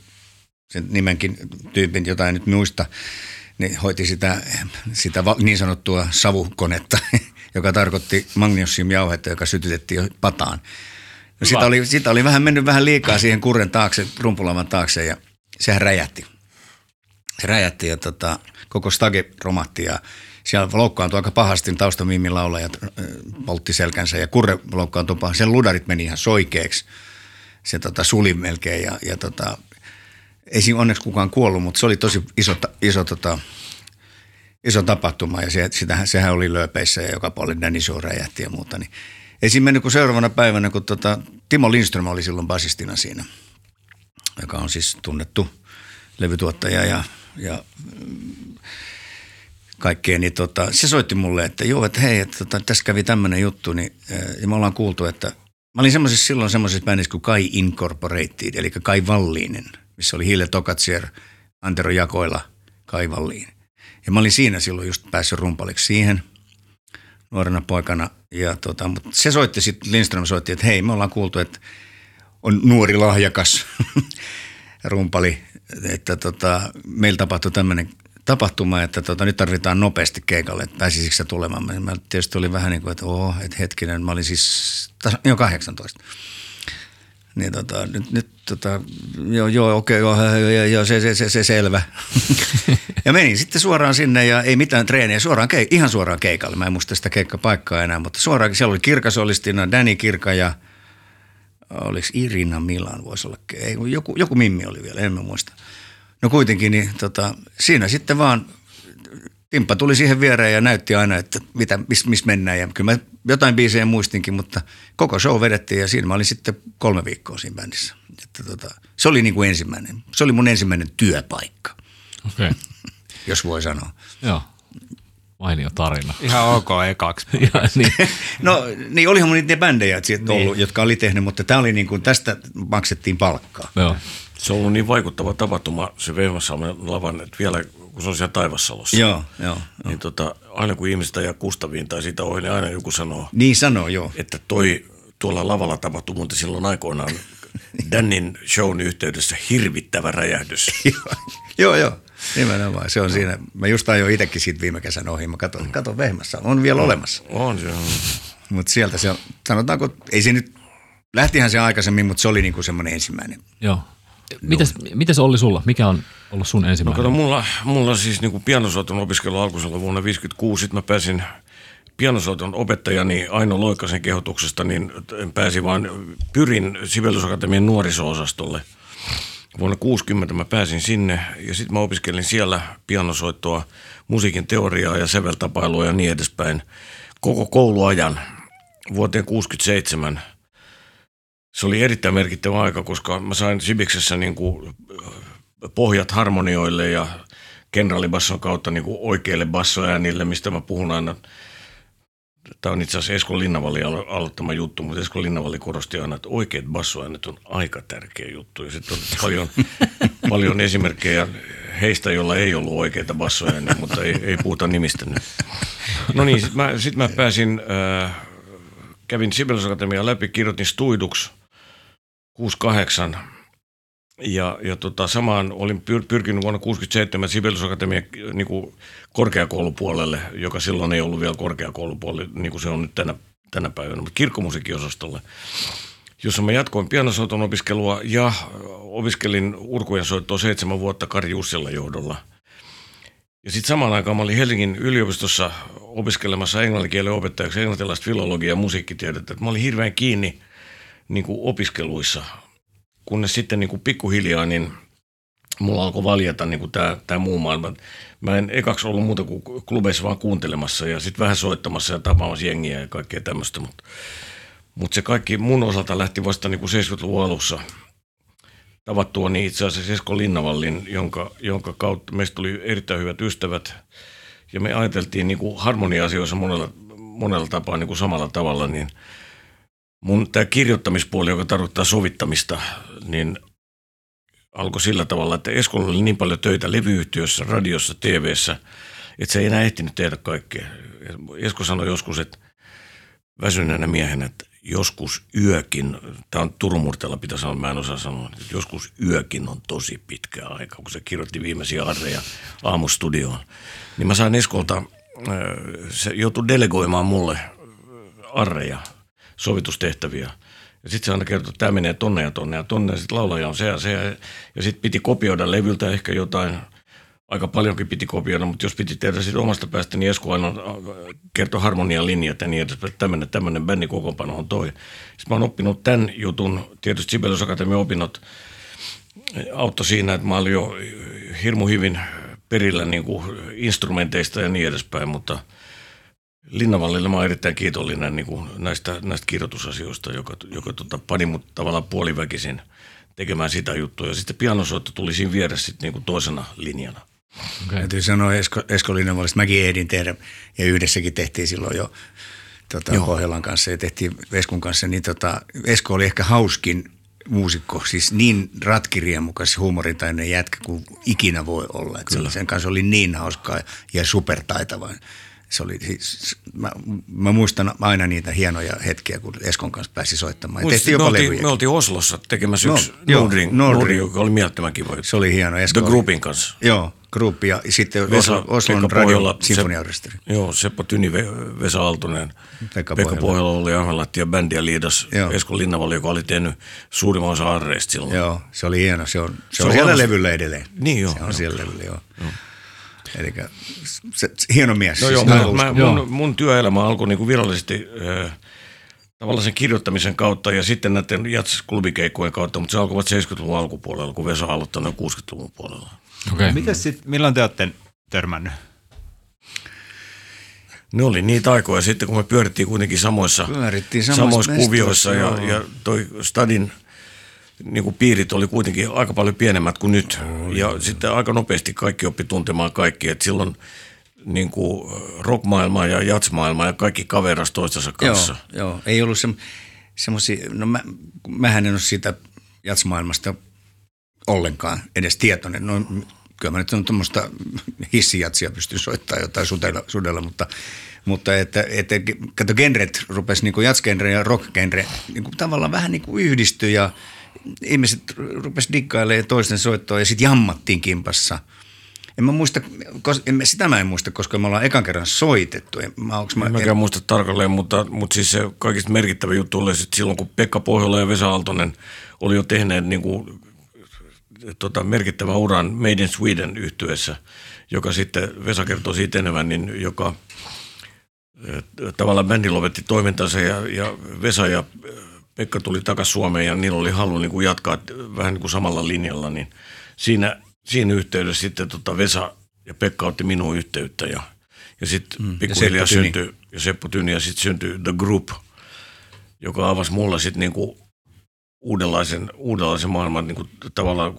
sen nimenkin tyypin, jota en nyt muista, niin hoiti sitä, sitä niin sanottua savukonetta, *laughs* joka tarkoitti magnesiumjauhetta, joka sytytettiin pataan. No sitä, oli, sitä oli vähän mennyt vähän liikaa siihen kurren taakse, rumpulavan taakse ja sehän räjähti se räjähti ja tota, koko stage romahti ja siellä loukkaantui aika pahasti taustamimmin laulajat äh, poltti selkänsä ja kurre loukkaantui pahasti. Sen ludarit meni ihan soikeeksi. Se tota, suli melkein ja, ja tota, ei siinä onneksi kukaan kuollut, mutta se oli tosi iso, iso, tota, iso tapahtuma ja se, sitähän, sehän oli lööpeissä ja joka puolella Danny Show räjähti ja muuta. Niin ei siinä mennyt kuin seuraavana päivänä, kun tota, Timo Lindström oli silloin basistina siinä, joka on siis tunnettu levytuottaja ja, ja mm, kaikkea, niin tota, se soitti mulle, että joo, että hei, että tota, tässä kävi tämmöinen juttu, niin, ää, ja me ollaan kuultu, että mä olin semmoisessa silloin semmoisessa bändissä kuin Kai Incorporated, eli Kai Vallinen, missä oli Hille Tokatsier, Antero Jakoila, Kai Valliin. Ja mä olin siinä silloin just päässyt rumpaliksi siihen nuorena poikana, ja tota, mutta se soitti sitten, Lindström soitti, että hei, me ollaan kuultu, että on nuori lahjakas *laughs* rumpali, että tota, meillä tapahtui tämmöinen tapahtuma, että tota, nyt tarvitaan nopeasti keikalle, että pääsisikö se tulemaan. Mä, tietysti oli vähän niin kuin, että oho, että hetkinen, mä olin siis jo 18. Niin tota, nyt, nyt tota, joo, joo, okei, joo, joo, joo, se, se, se, se, selvä. *laughs* ja menin sitten suoraan sinne ja ei mitään treeniä, suoraan keik- ihan suoraan keikalle. Mä en muista sitä keikkapaikkaa enää, mutta suoraan, siellä oli Kirkasolistina, Danny Kirka ja oliko Irina Milan, voisi olla, ei, joku, joku Mimmi oli vielä, en mä muista. No kuitenkin, niin tota, siinä sitten vaan Timppa tuli siihen viereen ja näytti aina, että mitä, missä mis mennään. Ja kyllä mä jotain biisejä muistinkin, mutta koko show vedettiin ja siinä mä olin sitten kolme viikkoa siinä bändissä. Että tota, se oli niin kuin ensimmäinen, se oli mun ensimmäinen työpaikka, Okei, okay. *laughs* jos voi sanoa. joo. Mainio tarina. Ihan ok ekaksi. *laughs* ja, niin. *laughs* No niin, olihan mun niitä bändejä että siitä ollut, jotka oli tehnyt, mutta tämä oli niin kuin, tästä maksettiin palkkaa. Joo. Se on ollut niin vaikuttava tapahtuma se Vehmasalmen lavan, että vielä kun se on siellä Taivassalossa. Joo, joo. joo. Niin tota, aina kun ihmistä ja Kustaviin tai siitä ohi, niin aina joku sanoo, Niin sanoo, joo. että toi tuolla lavalla tapahtui muuten silloin aikoinaan *laughs* Dannin shown yhteydessä hirvittävä räjähdys. *laughs* joo, joo. Nimenomaan. Se on siinä. Mä just ajoin itsekin siitä viime kesän ohi. Mä katson, katon Vehmassa. On vielä olemassa. On se on. Mutta sieltä se on, sanotaanko, ei se nyt, lähtihän se aikaisemmin, mutta se oli niinku semmoinen ensimmäinen. Joo. Mites, mites Olli sulla? Mikä on ollut sun No ensimmäinen? kato, mulla, mulla siis niin pianosoiton opiskelu alkoi silloin vuonna 1956. Sitten mä pääsin pianosoiton opettajani Aino Loikkasen kehotuksesta, niin en pääsi vaan, pyrin Sibeliusakatemian nuoriso-osastolle. Vuonna 60 mä pääsin sinne ja sitten mä opiskelin siellä pianosoittoa, musiikin teoriaa ja säveltapailua ja niin edespäin koko kouluajan vuoteen 67. Se oli erittäin merkittävä aika, koska mä sain Sibiksessä niin kuin pohjat harmonioille ja kenraalibasson kautta niin kuin oikeille bassoäänille, mistä mä puhun aina. Tämä on itse asiassa Esko Linnavalli alo- aloittama juttu, mutta Esko Linnavalli korosti aina, että oikeat bassoäänet on aika tärkeä juttu. Ja sitten on paljon, *laughs* paljon esimerkkejä heistä, joilla ei ollut oikeita bassoääniä, mutta ei, ei puhuta nimistä nyt. No niin, sitten mä, sit mä pääsin, äh, kävin Sibelius läpi, kirjoitin stuiduksi 68 ja, ja tota, samaan olin pyr, pyrkinyt vuonna 67 Sibelius Akatemian niin kuin korkeakoulupuolelle, joka silloin ei ollut vielä korkeakoulupuolelle, niin kuin se on nyt tänä, tänä päivänä, mutta kirkkomusiikkiosastolle, jossa mä jatkoin pianosoiton opiskelua ja opiskelin urkujen soittoa seitsemän vuotta Kari Jussilla johdolla. Ja sitten samaan aikaan mä olin Helsingin yliopistossa opiskelemassa englanninkielen opettajaksi englantilaista filologiaa ja musiikkitiedettä. Et Mä olin hirveän kiinni niin kuin opiskeluissa, kunnes sitten niin kuin pikkuhiljaa niin mulla alkoi valjata niin kuin tämä, tämä muu maailma. Mä en ekaksi ollut muuta kuin klubeissa vaan kuuntelemassa ja sitten vähän soittamassa ja tapaamassa jengiä ja kaikkea tämmöistä, mutta mutta se kaikki mun osalta lähti vasta niin kuin 70-luvun alussa tavattua niin itse asiassa Esko Linnavallin, jonka, jonka kautta meistä tuli erittäin hyvät ystävät. Ja me ajateltiin niin kuin harmonia-asioissa monella, monella tapaa niin kuin samalla tavalla, niin mun tämä kirjoittamispuoli, joka tarkoittaa sovittamista, niin alkoi sillä tavalla, että Eskolla oli niin paljon töitä levyyhtiössä, radiossa, TVssä, että se ei enää ehtinyt tehdä kaikkea. Esko sanoi joskus, että väsyneenä miehenä, että joskus yökin, tämä on Turun murteella pitää sanoa, mä en osaa sanoa, että joskus yökin on tosi pitkä aika, kun se kirjoitti viimeisiä arreja aamustudioon. Niin mä sain Eskolta, äh, se joutui delegoimaan mulle arreja, sovitustehtäviä. Ja sitten se aina kertoi, että tämä menee tonne ja tonne ja tonne, ja sitten laulaja on se ja se. Ja, sitten piti kopioida levyltä ehkä jotain, aika paljonkin piti kopioida, mutta jos piti tehdä siitä omasta päästä, niin Esko aina kertoi harmonian linjat ja niin edespäin, että tämmöinen, tämmöinen bändin kokoonpano on toi. Sitten mä oon oppinut tämän jutun, tietysti Sibelius Akatemian opinnot auttoi siinä, että mä olin jo hirmu hyvin perillä niin kuin instrumenteista ja niin edespäin, mutta Linnavallille mä oon erittäin kiitollinen niin kuin näistä, näistä kirjoitusasioista, joka, joka tota, pani mut tavallaan puoliväkisin tekemään sitä juttua. Ja sitten pianosoitto tuli siinä vieressä sitten niin kuin toisena linjana. Okay. Täytyy sanoa Esko, Esko Linnanvallista, mäkin ehdin tehdä ja yhdessäkin tehtiin silloin jo tota, Pohjolan kanssa ja tehtiin Eskun kanssa, niin tota, Esko oli ehkä hauskin muusikko, siis niin ratkirien mukaisesti huumorintainen jätkä kuin ikinä voi olla. Et sen kanssa oli niin hauskaa ja supertaitava. Se oli siis, mä, mä, muistan aina niitä hienoja hetkiä, kun Eskon kanssa pääsi soittamaan. Muistin, tehtiin me, oltiin, me oltiin Oslossa tekemässä yksi No, no, joo, Nordring, Nordring. Nordring, joka oli mielettömän kiva. Se oli hieno. Esko The oli- Groupin kanssa. Joo, gruppi ja sitten Vesa- Oslo, Oslon radio sinfoniaorkesteri. Se, joo, Seppo Tyni, Ve- Vesa Aaltonen, Pekka Pekka, Pohjola. Oli Ahvenlahti ja bändiä liidas. Joo. Esko Linnavalli, joka oli tehnyt suurimman osa arreista silloin. Joo, se oli hieno. Se on, se Se on on siellä levyllä edelleen. Niin joo, Se on joo. siellä levyllä, joo. joo. Eli se, se, hieno mies. No siis joo, mä, mä. Joo. mun, mun työelämä alkoi niinku virallisesti äh, tavallaan sen kirjoittamisen kautta ja sitten näiden jats-klubikeikkojen kautta, mutta se alkoi vasta 70-luvun alkupuolella, kun Vesa on aloittanut jo 60-luvun puolella. Okay. Miten sit, milloin te olette törmännyt? Ne oli niitä aikoja sitten, kun me pyörittiin kuitenkin samoissa, Pyörittiin samoissa samoissa kuvioissa ja, ja toi stadin niin kuin piirit oli kuitenkin aika paljon pienemmät kuin nyt. Ja sitten aika nopeasti kaikki oppi tuntemaan kaikki. Et silloin niin kuin rockmaailma ja jatsmaailma ja kaikki kaveras toistensa kanssa. Joo, joo, ei ollut se, semmoisia, no mä, mähän en ole siitä jatsmaailmasta ollenkaan edes tietoinen. No, kyllä mä nyt on tuommoista hissijatsia pystyn soittamaan jotain sudella, sudella mutta, mutta että, että kato genret rupesi niin jatsgenre ja rockgenre niin kuin tavallaan vähän niin kuin yhdistyi ja ihmiset rupesi dikkailemaan toisten soittoa ja sitten jammattiin kimpassa. En mä muista, en, sitä mä en muista, koska me ollaan ekan kerran soitettu. En, mä, onks mä, En mäkään muista tarkalleen, mutta, mutta siis se kaikista merkittävä juttu oli sit silloin, kun Pekka Pohjola ja Vesa Aaltonen oli jo tehneet niin kuin, tota, merkittävän uran Made in Sweden yhtyessä, joka sitten, Vesa kertoo siitä enemmän, niin joka eh, tavallaan bändi lopetti toimintansa ja, ja Vesa ja eh, Pekka tuli takaisin Suomeen ja niillä oli halu niin kuin jatkaa vähän niin kuin samalla linjalla, niin siinä, siinä yhteydessä sitten tota Vesa ja Pekka otti minuun yhteyttä ja, ja sitten mm, pikkuhiljaa syntyi, ja Seppo Tyni ja sitten syntyi The Group, joka avasi mulle sitten niin kuin uudenlaisen, uudenlaisen maailman niin kuin tavallaan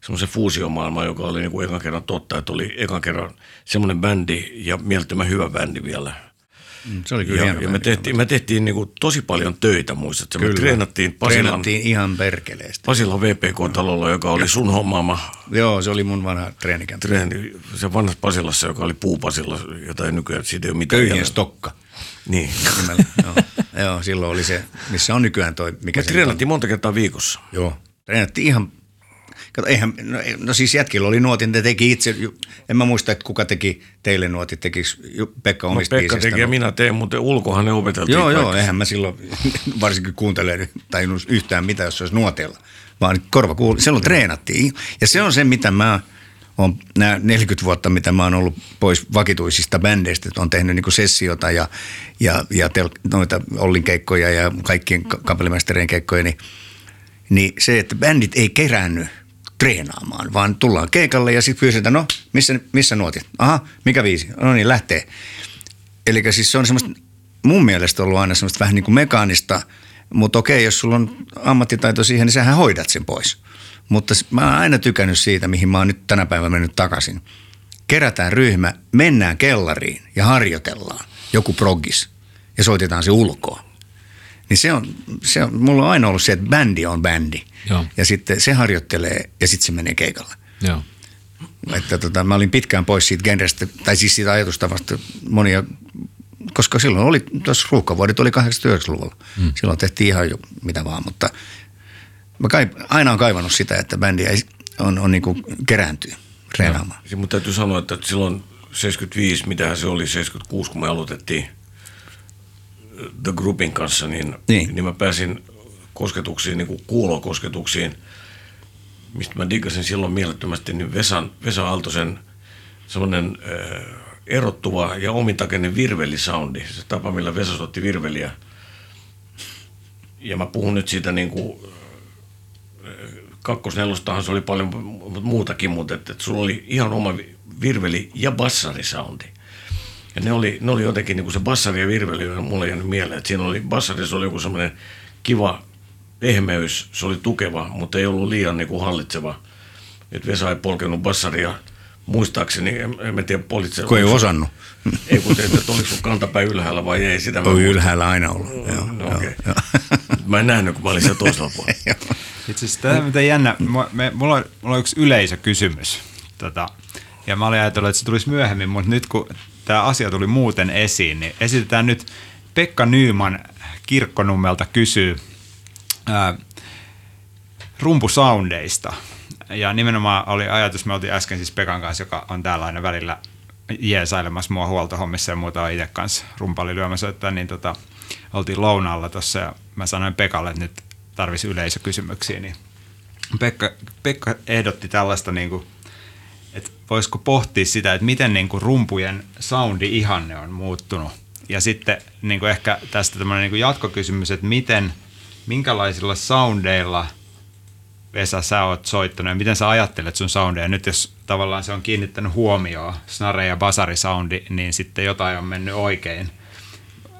semmoisen fuusiomaailman, joka oli niin kuin ekan kerran totta, että oli ekan kerran semmoinen bändi ja mielettömän hyvä bändi vielä. Mm, Se oli kyllä Ja, hieno ja me tehtiin, me tehtiin niin kuin tosi paljon töitä, muistatko? Me Kyllä. treenattiin Pasilan, Treenattiin ihan perkeleesti. Pasilan VPK-talolla, joka oli sun hommaama Joo, se oli mun vanha treenikämppä. treeni, se vanhassa Pasilassa, joka oli puupasilla, jota ei nykyään, siitä ei ole mitään. Köyhien stokka. Niin. nimellä. joo. joo, silloin oli se, missä on nykyään toi, mikä Me nyt on. treenattiin monta kertaa viikossa. Joo, treenattiin ihan, kato, eihän, no, no siis jätkillä oli nuotin, ne teki itse, en mä muista, että kuka teki teille nuotit, tekikö ju- Pekka No, omista Pekka biiseistä teki ja nuotit? minä teen, mutta ulkohan ne opeteltiin. Joo, joo, eihän mä silloin *laughs* varsinkin kuuntele tajunnut yhtään mitä, jos se olisi nuotella, vaan korva kuuli. Silloin treenattiin ja se on se, mitä mä on nämä 40 vuotta, mitä mä oon ollut pois vakituisista bändeistä, että on tehnyt niin sessiota ja, ja, ja tel, noita Ollin keikkoja ja kaikkien ka- kapellimestarien keikkoja, niin, niin se, että bändit ei kerännyt treenaamaan, vaan tullaan keikalle ja sitten pyydetään, no missä, missä nuotit? Aha, mikä viisi? No niin, lähtee. Eli siis se on semmoista, mun mielestä ollut aina semmoista vähän niin kuin mekaanista, mutta okei, jos sulla on ammattitaito siihen, niin sähän hoidat sen pois. Mutta mä oon aina tykännyt siitä, mihin mä oon nyt tänä päivänä mennyt takaisin. Kerätään ryhmä, mennään kellariin ja harjoitellaan joku proggis ja soitetaan se ulkoa. Niin se on, se on, mulla on aina ollut se, että bändi on bändi. Joo. Ja sitten se harjoittelee ja sitten se menee keikalle. Joo. Että tota, mä olin pitkään pois siitä genrestä, tai siis siitä ajatustavasta monia, koska silloin oli, tuossa ruuhkavuodet oli 89-luvulla. Mm. Silloin tehtiin ihan jo mitä vaan, mutta mä kai, aina on kaivannut sitä, että bändi ei, on, on niinku kerääntyy treenaamaan. Mun täytyy sanoa, että silloin 75, mitähän se oli, 76, kun me aloitettiin The Groupin kanssa, niin, Niin. niin mä pääsin kosketuksiin, niin kuin kuulokosketuksiin, mistä mä diggasin silloin mielettömästi, niin Vesan, Vesa Aaltosen semmoinen äh, erottuva ja omintakeinen virvelisoundi, se tapa, millä Vesa soitti virveliä. Ja mä puhun nyt siitä niin kuin kakkosnelostahan se oli paljon mu- muutakin, mutta että, että sulla oli ihan oma vi- virveli ja bassarisoundi. Ja ne oli, ne oli jotenkin, niin kuin se bassari ja virveli mulle jäänyt mieleen, että siinä oli, bassarissa oli joku semmoinen kiva pehmeys, se oli tukeva, mutta ei ollut liian niin kuin hallitseva. Että Vesa ei polkenut bassaria, muistaakseni, en, en mä tiedä politse. Kun ei osannut. *laughs* Ei kun teet, että oliko sun kantapäin ylhäällä vai ei, sitä muistan. ylhäällä aina ollut. Joo, No, joo, okei. joo. *laughs* Mä en nähnyt, kun mä olin siellä toisella puolella. *laughs* Itse asiassa tämä on mitä jännä. Me, mulla, on, mulla on yksi yleisökysymys. Tota, ja mä olin ajatellut, että se tulisi myöhemmin, mutta nyt kun tämä asia tuli muuten esiin, niin esitetään nyt Pekka Nyyman Kirkkonummelta kysyy ää, rumpusoundeista. Ja nimenomaan oli ajatus, me oltiin äsken siis Pekan kanssa, joka on täällä aina välillä jeesailemassa mua huoltohommissa ja muuta on itse kanssa rumpali lyömässä, että niin tota, oltiin lounaalla tuossa ja mä sanoin Pekalle, että nyt tarvisi yleisökysymyksiä, niin Pekka, Pekka ehdotti tällaista, niin kuin, että voisiko pohtia sitä, että miten niin kuin rumpujen soundi ihanne on muuttunut. Ja sitten niin kuin ehkä tästä tämmöinen niin kuin jatkokysymys, että miten, minkälaisilla soundeilla Vesa sä oot soittanut ja miten sä ajattelet sun soundeja. Nyt jos tavallaan se on kiinnittänyt huomioon, snare ja basarisoundi, niin sitten jotain on mennyt oikein.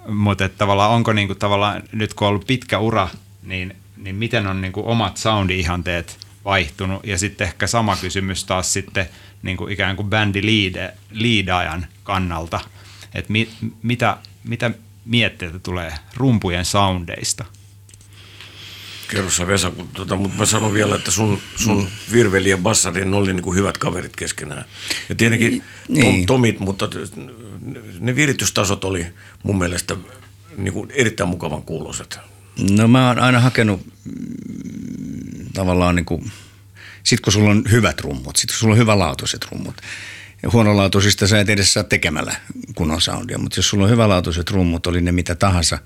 Mutta tavallaan onko niinku tavallaan, nyt kun on ollut pitkä ura, niin, niin miten on niinku omat soundi-ihanteet vaihtunut? Ja sitten ehkä sama kysymys taas sitten niinku ikään kuin bändi lead, liidaajan kannalta, että mi, mitä, mitä mietteitä tulee rumpujen soundeista? Kerro sä Vesa, kun, tota, mutta mä sanon vielä, että sun, sun virveli ja bassari, ne oli niin kuin hyvät kaverit keskenään. Ja tietenkin Niin. tom, tomit, mutta ne viritystasot oli mun mielestä niin kuin erittäin mukavan kuuloiset. No mä oon aina hakenut tavallaan niin kuin, sit kun sulla on hyvät rummut, sit kun sulla on hyvälaatuiset rummut. Ja huonolaatuisista sä et edes saa tekemällä kunnon soundia, mutta jos sulla on hyvälaatuiset rummut, oli ne mitä tahansa,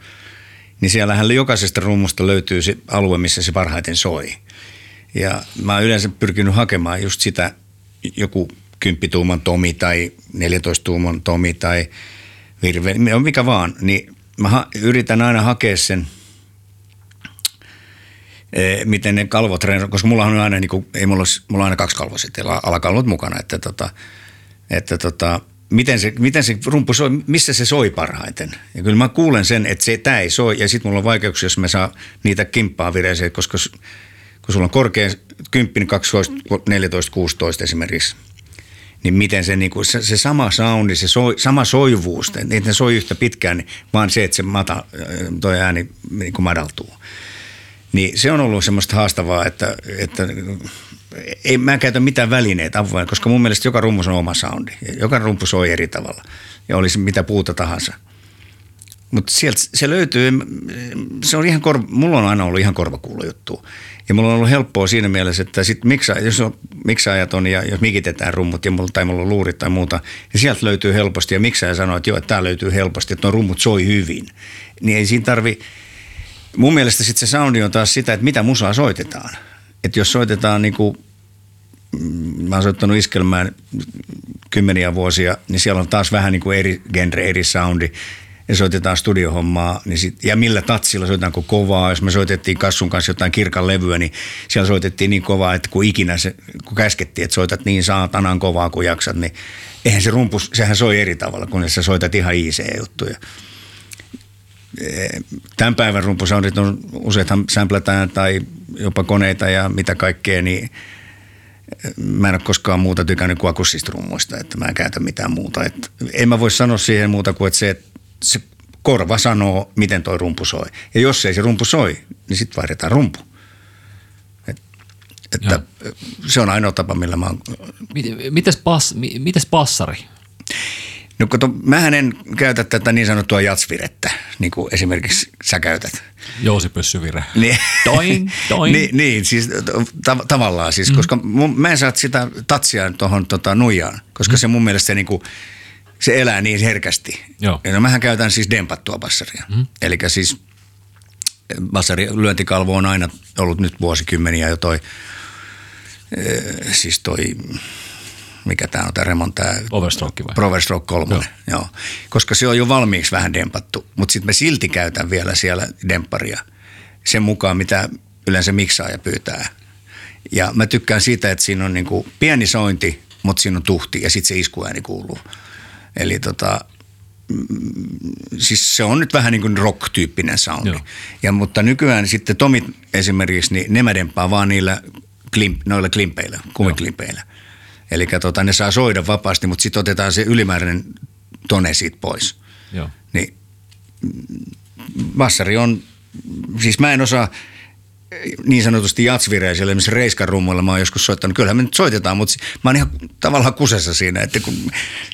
niin siellähän jokaisesta rummusta löytyy se alue, missä se parhaiten soi. Ja mä oon yleensä pyrkinyt hakemaan just sitä joku 10-tuuman Tomi tai 14-tuuman Tomi tai virve, mikä vaan, niin mä ha- yritän aina hakea sen, miten ne kalvot, treenaa- koska mulla on aina, niin kuin, ei mulla, olisi, mulla on aina kaksi kalvoa sitten, alakalvot mukana, että, tota, että tota, miten se, miten se rumpu soi, missä se soi parhaiten. Ja kyllä mä kuulen sen, että se, tämä ei soi, ja sitten mulla on vaikeuksia, jos mä saa niitä kimppaa vireeseen, koska kun sulla on korkea 10, 12, 14, 16 esimerkiksi, niin miten se, niin kuin, se, se sama soundi, se soi, sama soivuus, että ne soi yhtä pitkään, niin vaan se, että se mata, toi ääni niin kuin madaltuu. Niin se on ollut semmoista haastavaa, että, että ei mä käytä mitään välineitä avuja, koska mun mielestä joka rummus on oma soundi. Joka rumpu soi eri tavalla ja olisi mitä puuta tahansa. Mutta sieltä se löytyy, se on ihan korva, mulla on aina ollut ihan korvakuulo juttu. Ja mulla on ollut helppoa siinä mielessä, että sit miksa, jos on miksaajat on ja jos mikitetään rummut ja mulla, tai mulla on luurit tai muuta, niin sieltä löytyy helposti. Ja miksaaja sanoo, että joo, että tää löytyy helposti, että nuo rummut soi hyvin. Niin ei siinä tarvi, mun mielestä sitten se soundi on taas sitä, että mitä musaa soitetaan. Että jos soitetaan niin kuin, mä oon soittanut iskelmään kymmeniä vuosia, niin siellä on taas vähän niin kuin eri genre, eri soundi. Ja soitetaan studiohommaa, niin sit, ja millä tatsilla soitetaanko kovaa. Jos me soitettiin Kassun kanssa jotain kirkan levyä, niin siellä soitettiin niin kovaa, että kun ikinä se, kun käskettiin, että soitat niin saatanan kovaa kuin jaksat, niin eihän se rumpus, sehän soi eri tavalla, kun sä soitat ihan IC-juttuja tämän päivän rumpusoundit on useathan sampletaan tai jopa koneita ja mitä kaikkea, niin mä en ole koskaan muuta tykännyt kuin akustista rummuista, että mä en käytä mitään muuta. Et en mä voi sanoa siihen muuta kuin, että se, että se korva sanoo, miten toi rumpu soi. Ja jos ei se rumpu soi, niin sitten vaihdetaan rumpu. Et, että se on ainoa tapa, millä mä oon Mit- Mites, mi- mites passari? No kato, mähän en käytä tätä niin sanottua jatsvirettä, niin kuin esimerkiksi sä käytät. Jousi pyssyvire. Niin. Toing, toing. *laughs* niin, niin, siis tav- tavallaan siis, mm. koska mun, mä en saa sitä tatsia tuohon tota, nuijaan, koska mm. se mun mielestä se, niinku, se elää niin herkästi. Joo. Ja no, mähän käytän siis dempattua bassaria. Mm. Eli siis bassari lyöntikalvo on aina ollut nyt vuosikymmeniä jo toi, eh, siis toi, mikä tämä on tämä Remon, tämä Overstroke vai? Proverstroke 3, joo. joo. Koska se on jo valmiiksi vähän dempattu, mutta sitten mä silti käytän vielä siellä dempparia sen mukaan, mitä yleensä miksaaja pyytää. Ja mä tykkään siitä, että siinä on niinku pieni sointi, mutta siinä on tuhti ja sitten se iskuääni kuuluu. Eli tota, mm, siis se on nyt vähän niin kuin rock-tyyppinen soundi. Joo. Ja, mutta nykyään sitten Tomit esimerkiksi, niin ne mä vaan niillä klimp, noilla klimpeillä, kumiklimpeillä. Eli tota, ne saa soida vapaasti, mutta sitten otetaan se ylimääräinen tone siitä pois. Joo. Niin mm, bassari on, siis mä en osaa niin sanotusti jatsvireisellä, esimerkiksi Reiskan rummuilla mä oon joskus soittanut. Kyllähän me nyt soitetaan, mutta mä oon ihan tavallaan kusessa siinä, että kun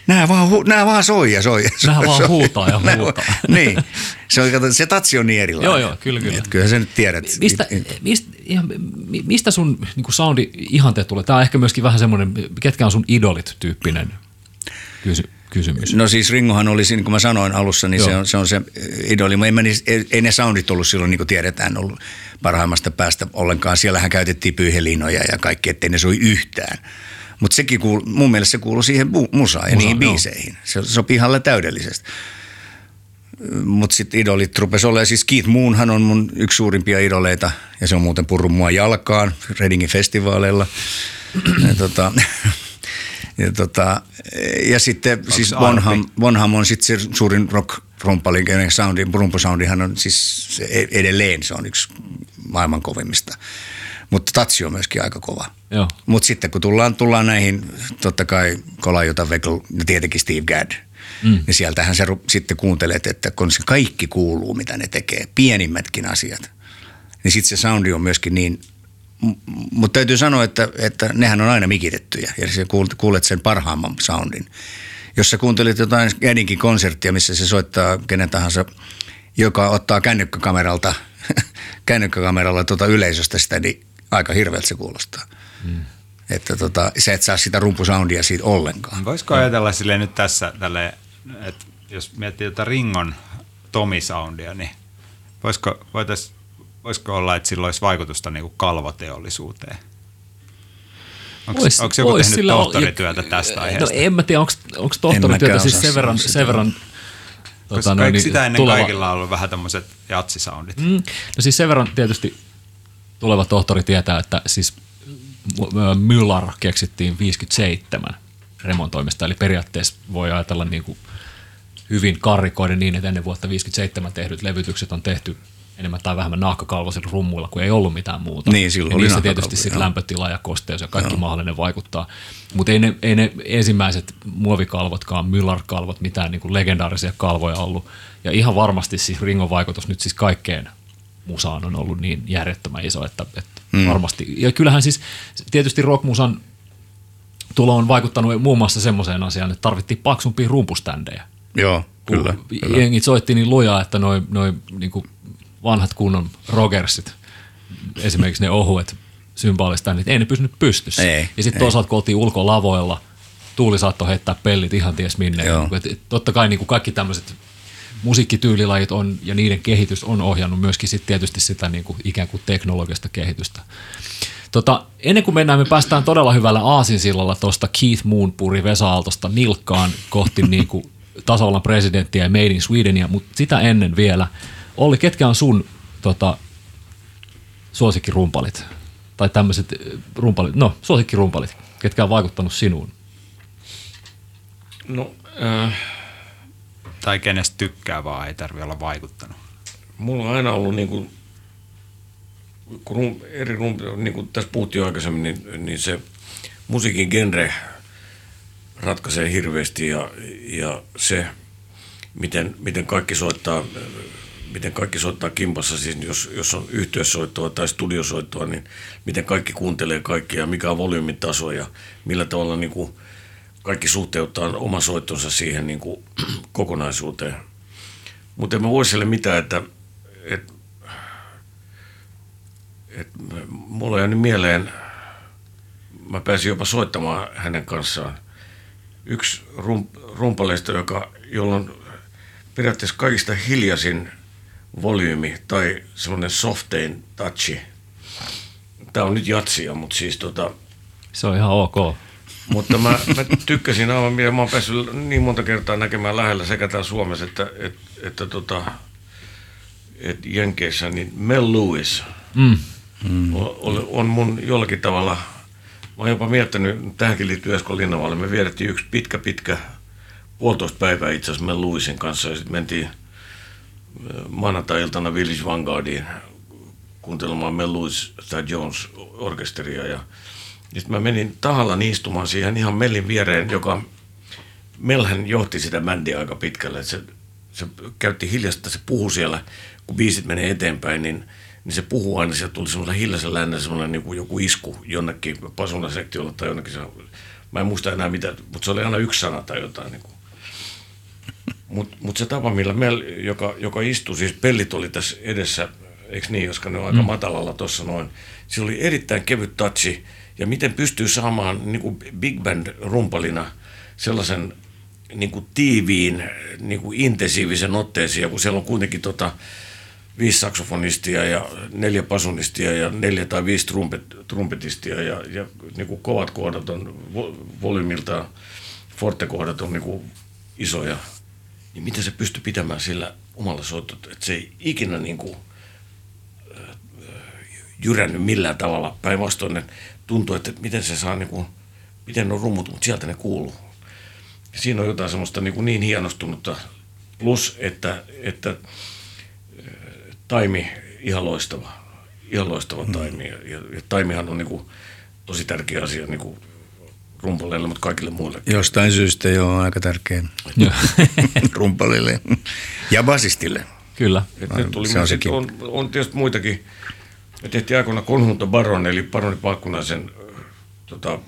nää vaan, hu, nää vaan soi ja soi. ja Nää soi, vaan soi. huutaa ja *laughs* huutaa. niin, se, on, se tatsi on niin erilainen. Joo, joo, kyllä, kyllä. Et kyllähän sä nyt tiedät. Mistä, mistä, ihan, mi- mistä sun niin soundi ihanteet tulee? Tämä on ehkä myöskin vähän semmoinen, ketkä on sun idolit tyyppinen kysy, kysymys. No siis Ringohan oli niin kuin mä sanoin alussa, niin se on, se on se idoli. Mä En mä, ei, ei ne soundit ollut silloin, niin kuin tiedetään, ollut parhaimmasta päästä ollenkaan. Siellähän käytettiin pyyhelinoja ja kaikki, ettei ne soi yhtään. Mutta sekin kuul, mun mielestä se kuuluu siihen bu- musaan ja Musaan, niihin joo. biiseihin. Se sopii ihan täydellisesti. Mutta sitten idolit rupesi olemaan, siis Keith Moonhan on mun yksi suurimpia idoleita ja se on muuten purru mua jalkaan Readingin festivaaleilla. ja, tota, ja, tota, ja sitten siis Bonham, Bonham on sitten se suurin rock rumpali, kenen soundi, rumpusoundihan on siis e- edelleen, se on yksi maailman kovimmista. Mutta tatsi on myöskin aika kova. Mutta sitten kun tullaan, tullaan näihin, totta kai Kolajota Vekl ja tietenkin Steve Gadd, mm. niin sieltähän sä sitten kuuntelet, että kun se kaikki kuuluu, mitä ne tekee, pienimmätkin asiat, niin sitten se soundi on myöskin niin mutta täytyy sanoa, että, että nehän on aina mikitettyjä ja sä kuulet sen parhaamman soundin. Jos sä kuuntelit jotain Edinkin konserttia, missä se soittaa kenen tahansa, joka ottaa kännykkäkameralta, *laughs* kännykkäkameralla tuota yleisöstä sitä, niin aika hirveältä se kuulostaa. Mm. Että tota, sä et saa sitä rumpusoundia siitä ollenkaan. Voisiko ajatella sille nyt tässä, tälle, että jos miettii jotain Ringon Tomi-soundia, niin voisiko, voitais, voisiko olla, että sillä olisi vaikutusta niin kuin kalvoteollisuuteen? Onko, Vois- onko joku vois tehnyt sillä tohtorityötä tästä No aiheesta? en mä tiedä, onko En tohtorityötä siis sen verran, sen verran Koska tota, noin, no, sitä ennen tuleva- kaikilla on ollut vähän tämmöiset jatsisoundit. Mm, no siis sen verran tietysti tuleva tohtori tietää, että siis Müller keksittiin 57 remontoimista, eli periaatteessa voi ajatella niin kuin hyvin karrikoiden niin, että ennen vuotta 57 tehdyt levytykset on tehty enemmän tai vähemmän nahkakalvoisilla rummuilla, kun ei ollut mitään muuta. Niin, silloin ja oli niissä tietysti sit joo. lämpötila ja kosteus ja kaikki mahdollinen vaikuttaa. Mutta ei ne, ei ne ensimmäiset muovikalvotkaan, Müller-kalvot, mitään niin kuin legendaarisia kalvoja ollut. Ja ihan varmasti siis Ringon vaikutus nyt siis kaikkeen musaan on ollut niin järjettömän iso, että, että mm. varmasti. Ja kyllähän siis tietysti rockmusan tulo on vaikuttanut muun muassa semmoiseen asiaan, että tarvittiin paksumpia rumpuständejä. Joo, kyllä. Kun kyllä. Jengit soitti niin lujaa, että noin noi, niinku vanhat kunnon Rogersit, esimerkiksi ne ohuet symbaaliständit, ei ne pysynyt pystyssä. Ei, ja sitten toisaalta, kun oltiin ulkolavoilla, tuuli saattoi heittää pellit ihan ties minne. Joo. Et, et, totta kai niin kuin kaikki tämmöiset musiikkityylilajit on, ja niiden kehitys on ohjannut myöskin sit tietysti sitä niin kuin ikään kuin teknologista kehitystä. Tota, ennen kuin mennään, me päästään todella hyvällä aasinsillalla tuosta Keith Moon puri Vesa Aaltosta nilkkaan kohti *laughs* niin kuin tasavallan presidenttiä ja Made in Swedenia, mutta sitä ennen vielä. Olli, ketkä on sun tota, suosikkirumpalit? Tai tämmöiset rumpalit, no suosikkirumpalit, ketkä on vaikuttanut sinuun? No, äh, Tai kenestä tykkää vaan, ei tarvi olla vaikuttanut. mulla on aina ollut niin kuin, kun rum, eri rum, niin kuin tässä puhuttiin jo aikaisemmin, niin, niin se musiikin genre ratkaisee hirveästi ja, ja se, miten, miten kaikki soittaa miten kaikki soittaa kimpassa, siis jos, jos on yhteyssoittoa tai studiosoittoa, niin miten kaikki kuuntelee kaikkia, mikä on volyymin taso ja millä tavalla niin kuin kaikki suhteuttaa oma soittonsa siihen niin kuin *clears throat* kokonaisuuteen. Mutta en mä voi sille mitään, että, että, että mulla on jäänyt mieleen, mä pääsin jopa soittamaan hänen kanssaan. Yksi rum, rumpaleista, joka, jolla on periaatteessa kaikista hiljaisin volyymi tai semmoinen softein touchi. Tämä on nyt jatsia, mutta siis tota, Se on ihan ok. mutta mä, mä tykkäsin aivan, mitä mä oon päässyt niin monta kertaa näkemään lähellä sekä täällä Suomessa että, että, että tota, että Jenkeissä, niin Mel Lewis Mm. mm. on, on mun jollakin tavalla, mä oon jopa miettinyt, tähänkin liittyy Esko Linnavalle, me vierettiin yksi pitkä, pitkä, puolitoista päivää itse asiassa Mel Lewisin kanssa ja sitten mentiin maanantai-iltana Village Vanguardiin kuuntelemaan Mel Lewis tai Jones orkesteria ja sitten mä menin tahalla istumaan siihen ihan Mellin viereen, joka Melhän johti sitä bändiä aika pitkälle. Se, se käytti hiljasta, se puhui siellä, kun biisit menee eteenpäin, niin, niin se puhuu aina, sieltä tuli semmoinen hiljaisen lännen semmoinen niin joku isku jonnekin pasunasektiolla tai jonnekin. Se, mä en muista enää mitä, mutta se oli aina yksi sana tai jotain. Niin kuin. Mutta mut se tapa, millä Mel, joka, joka istui, siis pellit oli tässä edessä, eikö niin, koska ne on aika matalalla tuossa noin. Sillä oli erittäin kevyt touchi, ja miten pystyy saamaan niin kuin big band rumpalina sellaisen niin kuin tiiviin, niin kuin intensiivisen otteeseen, kun siellä on kuitenkin tota, viisi saksofonistia ja neljä pasunistia ja neljä tai viisi trumpet, trumpetistia ja, ja niin kuin kovat kohdat on vo, volyymiltaan, forte-kohdat on niin kuin isoja, niin miten se pystyy pitämään sillä omalla soittot, että se ei ikinä niin kuin, jyrännyt millään tavalla. Päinvastoin ne tuntuu, että miten se saa, niin kuin, miten ne on rummut, mutta sieltä ne kuuluu. Siinä on jotain semmoista niin, kuin niin hienostunutta. Plus, että, että taimi ihan loistava. Ihan loistava taimi. Ja, ja, ja taimihan on niin kuin, tosi tärkeä asia niin kuin rumpaleille, mutta kaikille muille. Jostain syystä jo on aika tärkeä Joo. *laughs* rumpalille ja basistille. Kyllä. Et ne tuli, Se on on, sekin. on, on tietysti muitakin, Me tehtiin aikoina Conjunto Baron, eli Baroni Pakkunaisen tota,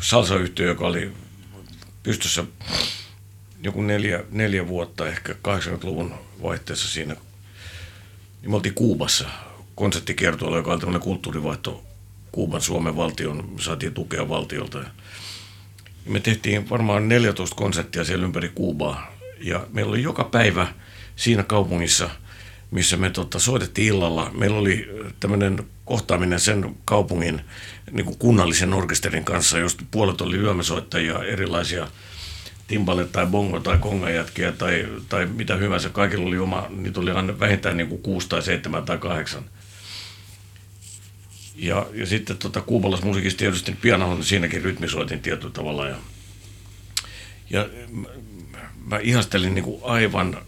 salsayhtiö, joka oli pystyssä joku neljä, neljä vuotta, ehkä 80-luvun vaihteessa siinä. Niin me oltiin Kuubassa konserttikiertueella, joka oli tämmöinen kulttuurivaihto Kuuban Suomen valtion, me saatiin tukea valtiolta. Ja me tehtiin varmaan 14 konserttia siellä ympäri Kuubaa. Ja meillä oli joka päivä siinä kaupungissa, missä me tota, soitettiin illalla. Meillä oli tämmöinen kohtaaminen sen kaupungin niin kuin kunnallisen orkesterin kanssa, josta puolet oli yömäsoittajia, erilaisia timbale tai bongo tai kongajätkiä tai, tai mitä hyvänsä. Kaikilla oli oma, niitä oli aina vähintään niin kuin kuusi tai seitsemän tai kahdeksan. Ja, ja sitten tota, kuubalaismusiikissa tietysti pianohon siinäkin rytmisoitin tietyllä tavalla. Ja, ja mä, mä ihastelin niin kuin aivan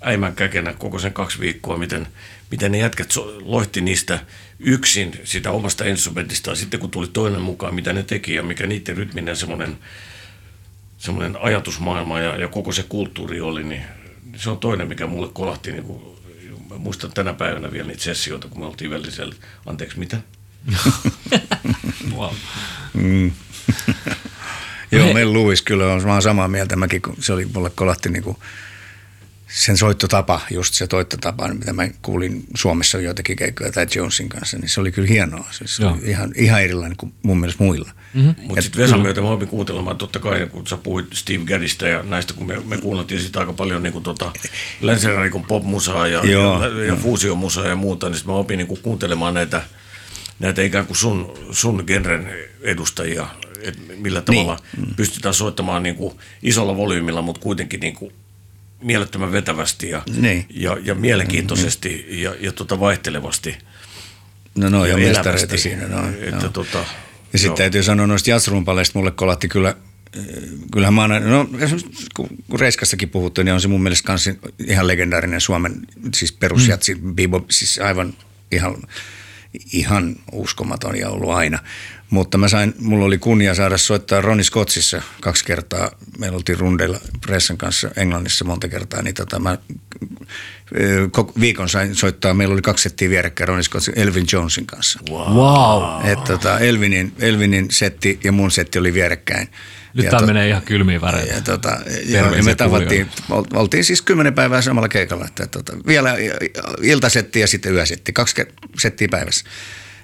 äimän käkenä koko sen kaksi viikkoa, miten, miten ne jätkät so, niistä yksin sitä omasta instrumentistaan. Sitten kun tuli toinen mukaan, mitä ne teki ja mikä niiden rytminen semmoinen, semmoinen ajatusmaailma ja, ja koko se kulttuuri oli, niin se on toinen, mikä mulle kolahti. Niin kuin, mä muistan tänä päivänä vielä niitä sessioita, kun me oltiin välisellä. Anteeksi, mitä? wow. Mm. Joo, meillä Louis kyllä on, mä samaa mieltä. Mäkin, kun se oli, mulle kolahti niin kuin sen soittotapa, just se soittotapa, mitä mä kuulin Suomessa joitakin keikkoja tai Jonesin kanssa, niin se oli kyllä hienoa. Se oli ihan, ihan erilainen kuin mun mielestä muilla. Mm-hmm. Mutta sitten Vesan myötä mä opin kuuntelemaan totta kai, kun sä puhuit Steve Gaddista ja näistä, kun me, me kuunneltiin sitä aika paljon niin kuin tota, länsirannikon popmusaa ja, ja, ja fuusiomusaa ja muuta, niin sitten mä opin niin kuin kuuntelemaan näitä, näitä ikään kuin sun, sun genren edustajia, että millä tavalla niin. pystytään soittamaan niin kuin isolla volyymilla, mutta kuitenkin niin kuin mielettömän vetävästi ja, niin. ja, ja mielenkiintoisesti mm-hmm. ja, ja tota vaihtelevasti. No no, ja, ja mestareita siinä. No, että tota, ja sitten täytyy sanoa noista jazzrumpaleista, mulle kolatti kyllä, kyllähän mä aina, no kun Reiskassakin puhuttu, niin on se mun mielestä kans ihan legendaarinen Suomen, siis perusjatsi, mm. bebop, siis aivan ihan, ihan uskomaton ja ollut aina. Mutta mä sain, mulla oli kunnia saada soittaa Ronnie Scotsissa kaksi kertaa. Meillä oltiin rundeilla Pressan kanssa Englannissa monta kertaa, niin tota, mä viikon sain soittaa, meillä oli kaksi settiä vierekkäin Ronnie Scottsin Elvin Jonesin kanssa. Wow. wow. Et, tota, Elvinin, Elvinin setti ja mun setti oli vierekkäin. Nyt tämä menee ihan kylmiin väreitä. Ja, tota, ja, ja me tavattiin, oltiin siis kymmenen päivää samalla keikalla. Että, tota, vielä iltasetti ja sitten yösetti, kaksi settiä päivässä.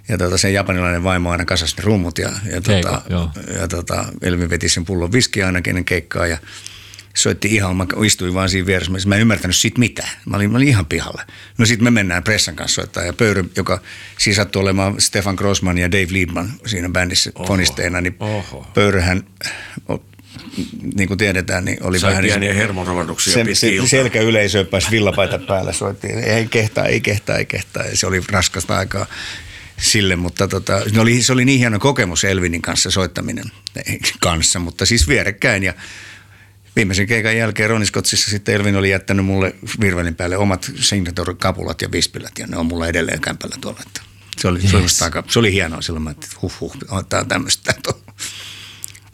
Ja tota, sen japanilainen vaimo aina kasasi ne rummut ja, ja, tota, ja tota, Elvi veti sen pullon viskiä aina kenen keikkaa ja soitti ihan, mä istuin vaan siinä vieressä, mä en ymmärtänyt siitä mitään. Mä olin, mä olin ihan pihalla. No sitten me mennään Pressan kanssa soittaa ja Pöyry, joka siis sattui olemaan Stefan Grossman ja Dave Liebman siinä bändissä Oho. fonisteina, niin Oho. Pöyryhän niin kuin tiedetään, niin oli Sai vähän... pieniä hermonrovahduksia se, se, selkä yleisöön pääsi villapaita päällä, soittiin, ei kehtaa, ei kehtaa, ei kehtaa. Ja se oli raskasta aikaa sille, mutta tota, se, oli, se oli niin hieno kokemus Elvinin kanssa soittaminen kanssa, mutta siis vierekkäin ja viimeisen keikan jälkeen Roniskotsissa sitten Elvin oli jättänyt mulle virvelin päälle omat signator-kapulat ja vispilät ja ne on mulla edelleen kämpällä tuolla. Että se, oli, yes. se, oli aika, se oli hienoa silloin, mä että huh huh, tämä on tämmöistä.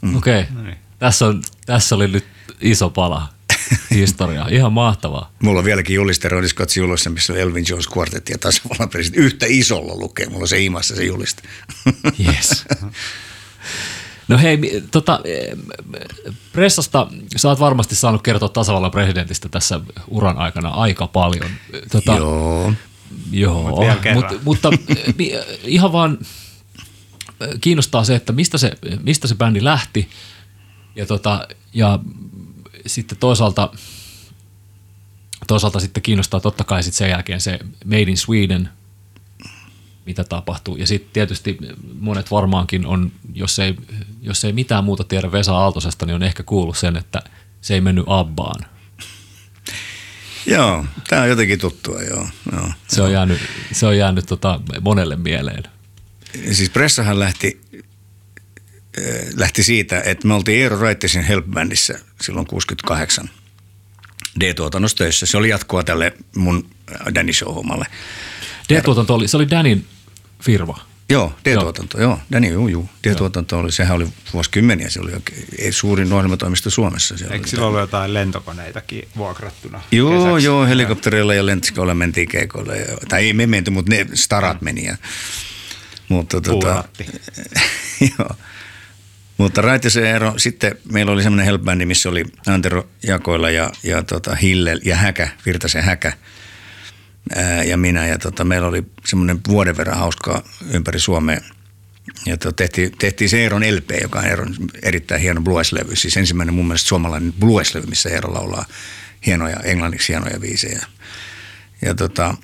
Mm. Okei, okay. tässä, on, tässä oli nyt iso pala *laughs* historiaa. Ihan mahtavaa. Mulla on vieläkin juliste Scottsin julossa, missä on Elvin Jones Quartet ja tasavallan presidentti. Yhtä isolla lukee. Mulla on se imassa se juliste. *laughs* Yes. No hei, tota, pressasta sä oot varmasti saanut kertoa tasavallan presidentistä tässä uran aikana aika paljon. Tota, joo. Joo, Mut, mutta ihan vaan kiinnostaa se, että mistä se, mistä se bändi lähti ja, tota, ja sitten toisaalta, toisaalta sitten kiinnostaa totta kai sitten sen jälkeen se Made in Sweden, mitä tapahtuu. Ja sitten tietysti monet varmaankin on, jos ei, jos ei mitään muuta tiedä Vesa Aaltosesta, niin on ehkä kuullut sen, että se ei mennyt Abbaan. Joo, tämä on jotenkin tuttua, joo. joo se, on jäänyt, se on jäänyt tota monelle mieleen. Siis Pressahan lähti lähti siitä, että me oltiin Eero Raittisin Help Bandissä silloin 68 D-tuotannossa töissä. Se oli jatkoa tälle mun Danny Show-hommalle. D-tuotanto oli, se oli Danin firma. Joo, D-tuotanto, joo. joo. Niin, juu, juu. D-tuotanto oli, sehän oli vuosikymmeniä, se oli oikein, suurin ohjelmatoimisto Suomessa. Siellä Eikö sillä ollut jotain lentokoneitakin vuokrattuna? Joo, kesäksi? joo, helikoptereilla ja lentokoneilla mentiin keikoille. Ja, tai ei me menty, mutta ne starat meni. Ja, mutta tota, Puuratti. *laughs* joo. Mutta Raitisen ero, sitten meillä oli semmoinen helpbändi, missä oli Antero Jakoilla ja, ja tota Hille ja Häkä, Virtasen Häkä ää, ja minä. Ja tota, meillä oli semmoinen vuoden verran hauskaa ympäri Suomea. Ja to, tehtiin, tehtiin se Eeron LP, joka on Eeron erittäin hieno blues-levy. Siis ensimmäinen mun mielestä suomalainen blues-levy, missä Eero laulaa hienoja, englanniksi hienoja biisejä. Ja tota,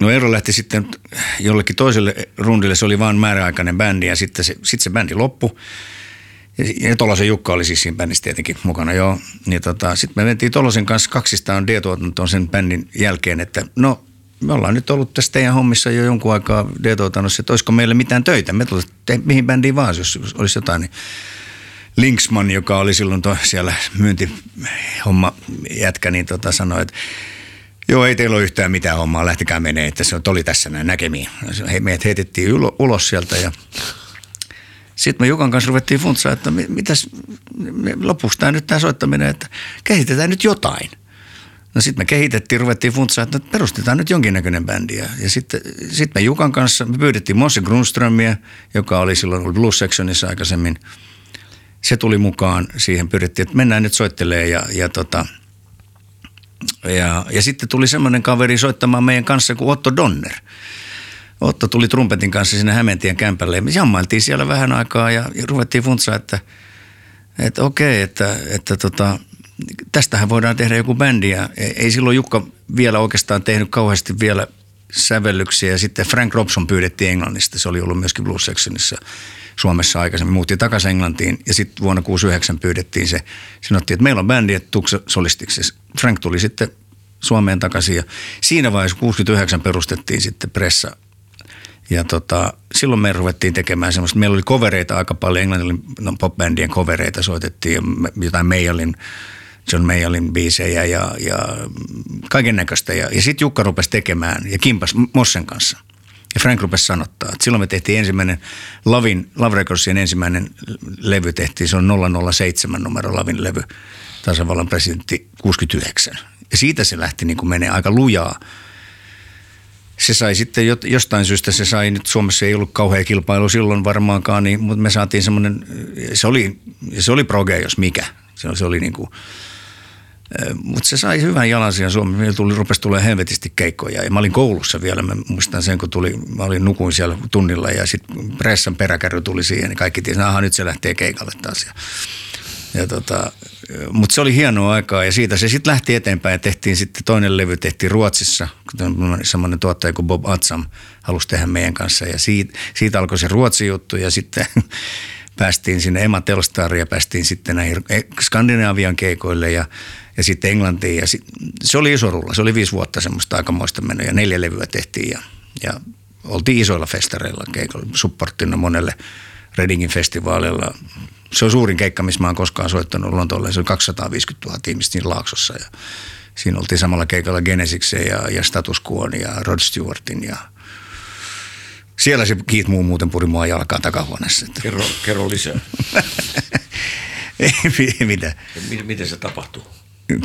no Eero lähti sitten jollekin toiselle rundille, se oli vain määräaikainen bändi ja sitten se, sitten se bändi loppui. Ja, Tolosen Jukka oli siis siinä bändissä tietenkin mukana, joo. Ja tota, sitten me mentiin Tolosen kanssa kaksistaan D-tuotantoon sen bändin jälkeen, että no me ollaan nyt ollut tässä teidän hommissa jo jonkun aikaa D-tuotannossa, että olisiko meillä mitään töitä. Me tulisi mihin bändiin vaan, jos olisi jotain. Niin Linksman, joka oli silloin to, siellä myyntihomma jätkä, niin tota sanoi, että Joo, ei teillä ole yhtään mitään hommaa, lähtikää menee, että se oli tässä näin näkemiin. Meidät heitettiin ulo, ulos sieltä ja sitten me Jukan kanssa ruvettiin funtsaa, että mitäs, lopuksi tämä nyt tämä soittaminen, että kehitetään nyt jotain. No sitten me kehitettiin, ruvettiin funtsaa, että perustetaan nyt jonkinnäköinen bändi. Ja, sitten sit me Jukan kanssa, me pyydettiin Mosse Grunströmiä, joka oli silloin Blues Sectionissa aikaisemmin. Se tuli mukaan, siihen pyydettiin, että mennään nyt soittelee ja, ja tota, ja, ja sitten tuli semmoinen kaveri soittamaan meidän kanssa kuin Otto Donner. Otto tuli trumpetin kanssa sinne Hämeentien kämpälle. Ja me jammailtiin siellä vähän aikaa ja, ruvettiin funtsaa, että, että okei, että, että tota, tästähän voidaan tehdä joku bändi. Ja ei silloin Jukka vielä oikeastaan tehnyt kauheasti vielä sävellyksiä. Ja sitten Frank Robson pyydettiin Englannista, se oli ollut myöskin Blues Sectionissa Suomessa aikaisemmin, muutti takaisin Englantiin. Ja sitten vuonna 69 pyydettiin se, sanottiin, että meillä on bändi, että tuksa solistiksi. Frank tuli sitten Suomeen takaisin. Ja siinä vaiheessa 69 perustettiin sitten pressa ja tota, silloin me ruvettiin tekemään semmoista, meillä oli kovereita aika paljon, englannin no, popbändien kovereita soitettiin, jotain Mayallin, John Mayallin biisejä ja, ja kaiken näköistä. Ja, ja sitten Jukka rupesi tekemään ja kimpas Mossen kanssa. Ja Frank rupesi sanottaa, että silloin me tehtiin ensimmäinen Lavin, Love Recordsien ensimmäinen levy tehtiin, se on 007 numero Lavin levy, tasavallan presidentti 69. Ja siitä se lähti niin kuin menee aika lujaa se sai sitten jostain syystä, se sai nyt Suomessa ei ollut kauhean kilpailu silloin varmaankaan, niin, mutta me saatiin semmoinen, se oli, se oli proge jos mikä. Se, se oli niin kuin, mutta se sai hyvän jalansijan Suomessa. Meillä tuli, rupesi tulee helvetisti keikkoja. Ja mä olin koulussa vielä. Mä muistan sen, kun tuli, mä olin nukuin siellä tunnilla ja sitten pressan peräkärry tuli siihen. Niin kaikki tiesi, että nyt se lähtee keikalle taas. Ja, ja tota, mutta se oli hienoa aikaa ja siitä se sitten lähti eteenpäin ja tehtiin sitten toinen levy tehtiin Ruotsissa. Semmoinen tuottaja kuin Bob Atsam halusi tehdä meidän kanssa ja siitä, siitä alkoi se Ruotsi juttu ja sitten *laughs* päästiin sinne Emma Telstar ja päästiin sitten näihin Skandinavian keikoille ja, ja sitten Englantiin. Ja sit, se oli iso rulla, se oli viisi vuotta semmoista aikamoista menoa ja neljä levyä tehtiin ja, ja oltiin isoilla festareilla keikoilla, supporttina monelle Readingin festivaalilla. Se on suurin keikka, missä mä oon koskaan soittanut Lontoolle. Se on 250 000 ihmistä siinä laaksossa ja siinä oltiin samalla keikalla Genesiksen ja, ja Status Quoon ja Rod Stewartin ja siellä se Keith Moon muuten puri mua jalkaan takahuoneessa. Kerro, kerro lisää. *laughs* Ei, mitä? Miten se tapahtuu?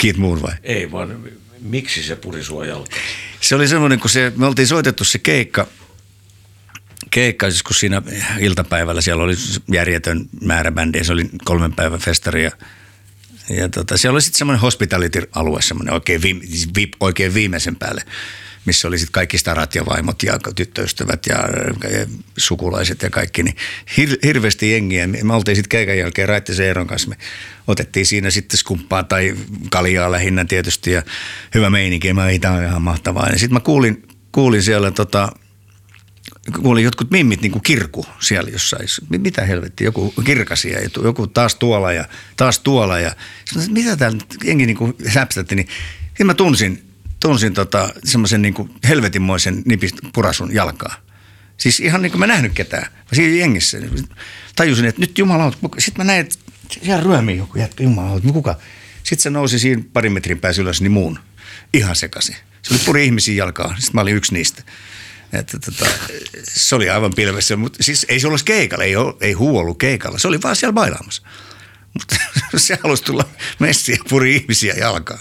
Keith Moon vai? Ei, vaan miksi se puri sua jalkaan? Se oli semmoinen, kun se, me oltiin soitettu se keikka, keikka, siis kun siinä iltapäivällä siellä oli järjetön määrä bändiä, se oli kolmen päivän festari ja, ja tota, siellä oli sitten semmoinen hospitality-alue, semmoinen oikein, viime, siis oikein viimeisen päälle missä oli sitten kaikki starat ja vaimot ja tyttöystävät ja, ja sukulaiset ja kaikki, niin hir, hirveästi jengiä. Me oltiin sitten keikan jälkeen Raittisen Eeron kanssa, me otettiin siinä sitten skumppaa tai kaljaa lähinnä tietysti ja hyvä meininki, mä tämä ihan mahtavaa. Ja sitten mä kuulin, kuulin siellä tota, kuulin jotkut mimmit niin kuin kirku siellä jossain. Mitä helvetti, joku kirkasi ja joku taas tuolla ja taas tuolla. Ja sanoin, mitä täällä jengi niin kuin säpstätti, niin mä tunsin tunsin tota, semmoisen niin helvetinmoisen nipist purasun jalkaa. Siis ihan niin kuin mä nähnyt ketään. Mä siinä jengissä tajusin, että nyt Jumala, sitten mä näin, että siellä ryömii joku jätkä, Jumala, kuka? Sitten se nousi siinä parin metrin päässä ylös, niin muun. Ihan sekaisin. Se oli puri ihmisiä jalkaa. Sitten mä olin yksi niistä. Että tota, se oli aivan pilvessä, mutta siis ei se ollut keikalla, ei, ole, ei huu ollut keikalla, se oli vaan siellä bailaamassa. Mutta *laughs* se halusi tulla messiä ja puri ihmisiä jalkaan.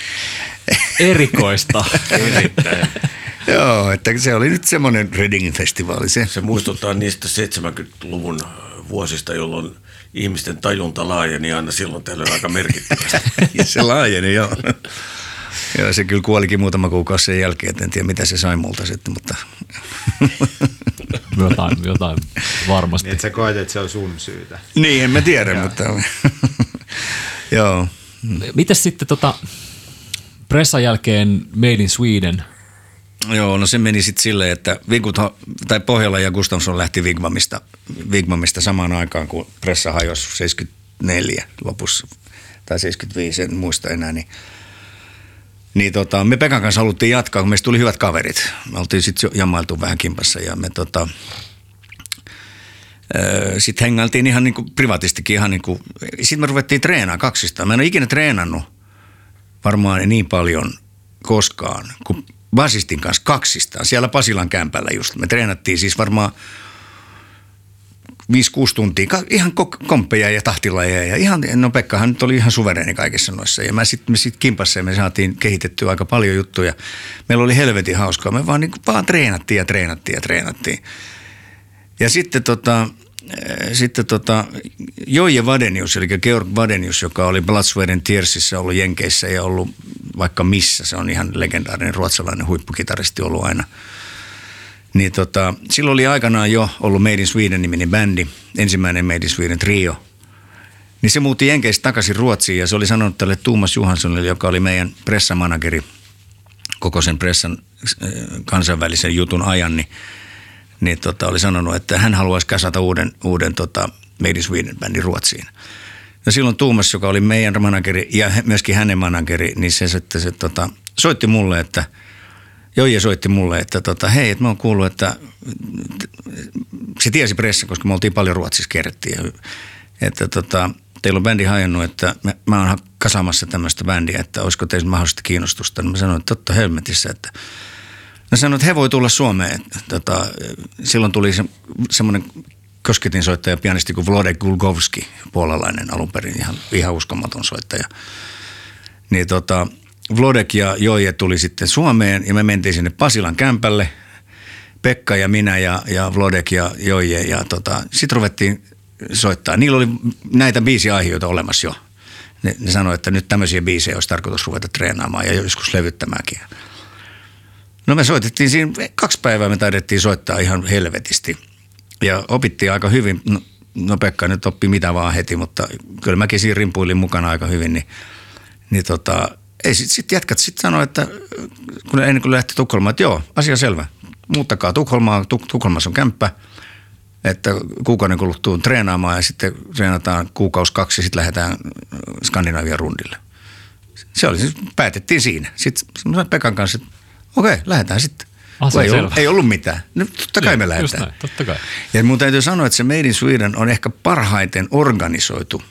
*laughs* Erikoista. Erittäin. *laughs* Joo, että se oli nyt semmoinen Readingin festivaali se. Se muistuttaa niistä 70-luvun vuosista, jolloin ihmisten tajunta laajeni aina silloin tällöin aika merkittävästi. Se laajeni, joo. Joo, se kyllä kuolikin muutama kuukausi sen jälkeen, että en tiedä mitä se sai multa sitten, mutta *laughs* jotain, jotain varmasti. Niin, että sä koet, että se on sun syytä. niin en mä tiedä, mutta *laughs* joo. Mites sitten tota, pressan jälkeen Made in Sweden? Joo, no se meni sitten silleen, että Vinkut, tai Pohjola ja Gustafsson lähti Vigmamista, Vigmamista samaan aikaan, kun pressa hajosi 74 lopussa, tai 75, en muista enää, niin niin tota, me Pekan kanssa haluttiin jatkaa, kun meistä tuli hyvät kaverit. Me oltiin sitten jammailtu vähän kimpassa ja me tota, sitten hengailtiin ihan niin kuin privaatistikin ihan niin kuin, sitten me ruvettiin treenaamaan kaksistaan. Mä en ole ikinä treenannut varmaan niin paljon koskaan kuin basistin kanssa kaksistaan. Siellä Pasilan kämpällä just. Me treenattiin siis varmaan 5-6 tuntia, ihan ko- komppeja ja tahtilajeja. Ja ihan, no Pekkahan nyt oli ihan suvereeni kaikissa noissa. Ja mä sit, me sitten kimpassa ja me saatiin kehitettyä aika paljon juttuja. Meillä oli helvetin hauskaa. Me vaan, niin kuin, vaan treenattiin ja treenattiin ja treenattiin. Ja sitten tota, eh, sitten tota, Joije Vadenius, eli Georg Vadenius, joka oli Blood, Sweat and Tearsissa ollut Jenkeissä ja ollut vaikka missä. Se on ihan legendaarinen ruotsalainen huippukitaristi ollut aina. Niin tota, silloin oli aikanaan jo ollut Made in Sweden-niminen bändi, ensimmäinen Made in Sweden trio. Niin se muutti Jenkeistä takaisin Ruotsiin ja se oli sanonut tälle Tuomas Johanssonille, joka oli meidän pressamanageri koko sen pressan äh, kansainvälisen jutun ajan, niin, niin tota, oli sanonut, että hän haluaisi kasata uuden, uuden tota Made in Sweden-bändin Ruotsiin. No silloin Tuumas, joka oli meidän manageri ja myöskin hänen manageri, niin se, se, se tota, soitti mulle, että – Joije soitti mulle, että tota, hei, että mä oon kuullut, että se tiesi pressa, koska me oltiin paljon Ruotsissa kerrettiin. Että tota, teillä on bändi hajannut, että mä, mä oon kasaamassa tämmöistä bändiä, että olisiko teistä mahdollisesti kiinnostusta. Niin mä sanoin, että totta helmetissä, että No sanoin, että he voi tulla Suomeen. Tota, silloin tuli se, semmoinen kosketin soittaja pianisti kuin Vlodek Gulgovski, puolalainen alun perin, ihan, ihan uskomaton soittaja. Niin tota, Vlodek ja Joije tuli sitten Suomeen ja me mentiin sinne Pasilan kämpälle. Pekka ja minä ja, ja Vlodek ja Joije ja tota, sitten ruvettiin soittaa. Niillä oli näitä biisiaiheita olemassa jo. Ne, ne sanoi, että nyt tämmöisiä biisejä olisi tarkoitus ruveta treenaamaan ja joskus levyttämäänkin. No me soitettiin siinä, kaksi päivää me taidettiin soittaa ihan helvetisti. Ja opittiin aika hyvin, no, no Pekka nyt oppi mitä vaan heti, mutta kyllä mäkin siinä rimpuilin mukana aika hyvin, niin, niin tota, ei sitten sit jätkät sitten sanoi, että kun ennen kuin lähti Tukholmaan, että joo, asia selvä. Muuttakaa Tukholmaa, Tuk- Tukholmassa on kämppä, että kuukauden kuluttua treenaamaan ja sitten treenataan kuukausi kaksi ja sitten lähdetään Skandinavian rundille. Se oli siis, päätettiin siinä. Sitten sanoin Pekan kanssa, että okei, lähdetään sitten. Asia ei, selvä. ollut, ei ollut mitään. No, totta kai me Just lähdetään. näin, totta kai. Ja mun täytyy sanoa, että se Made in Sweden on ehkä parhaiten organisoitu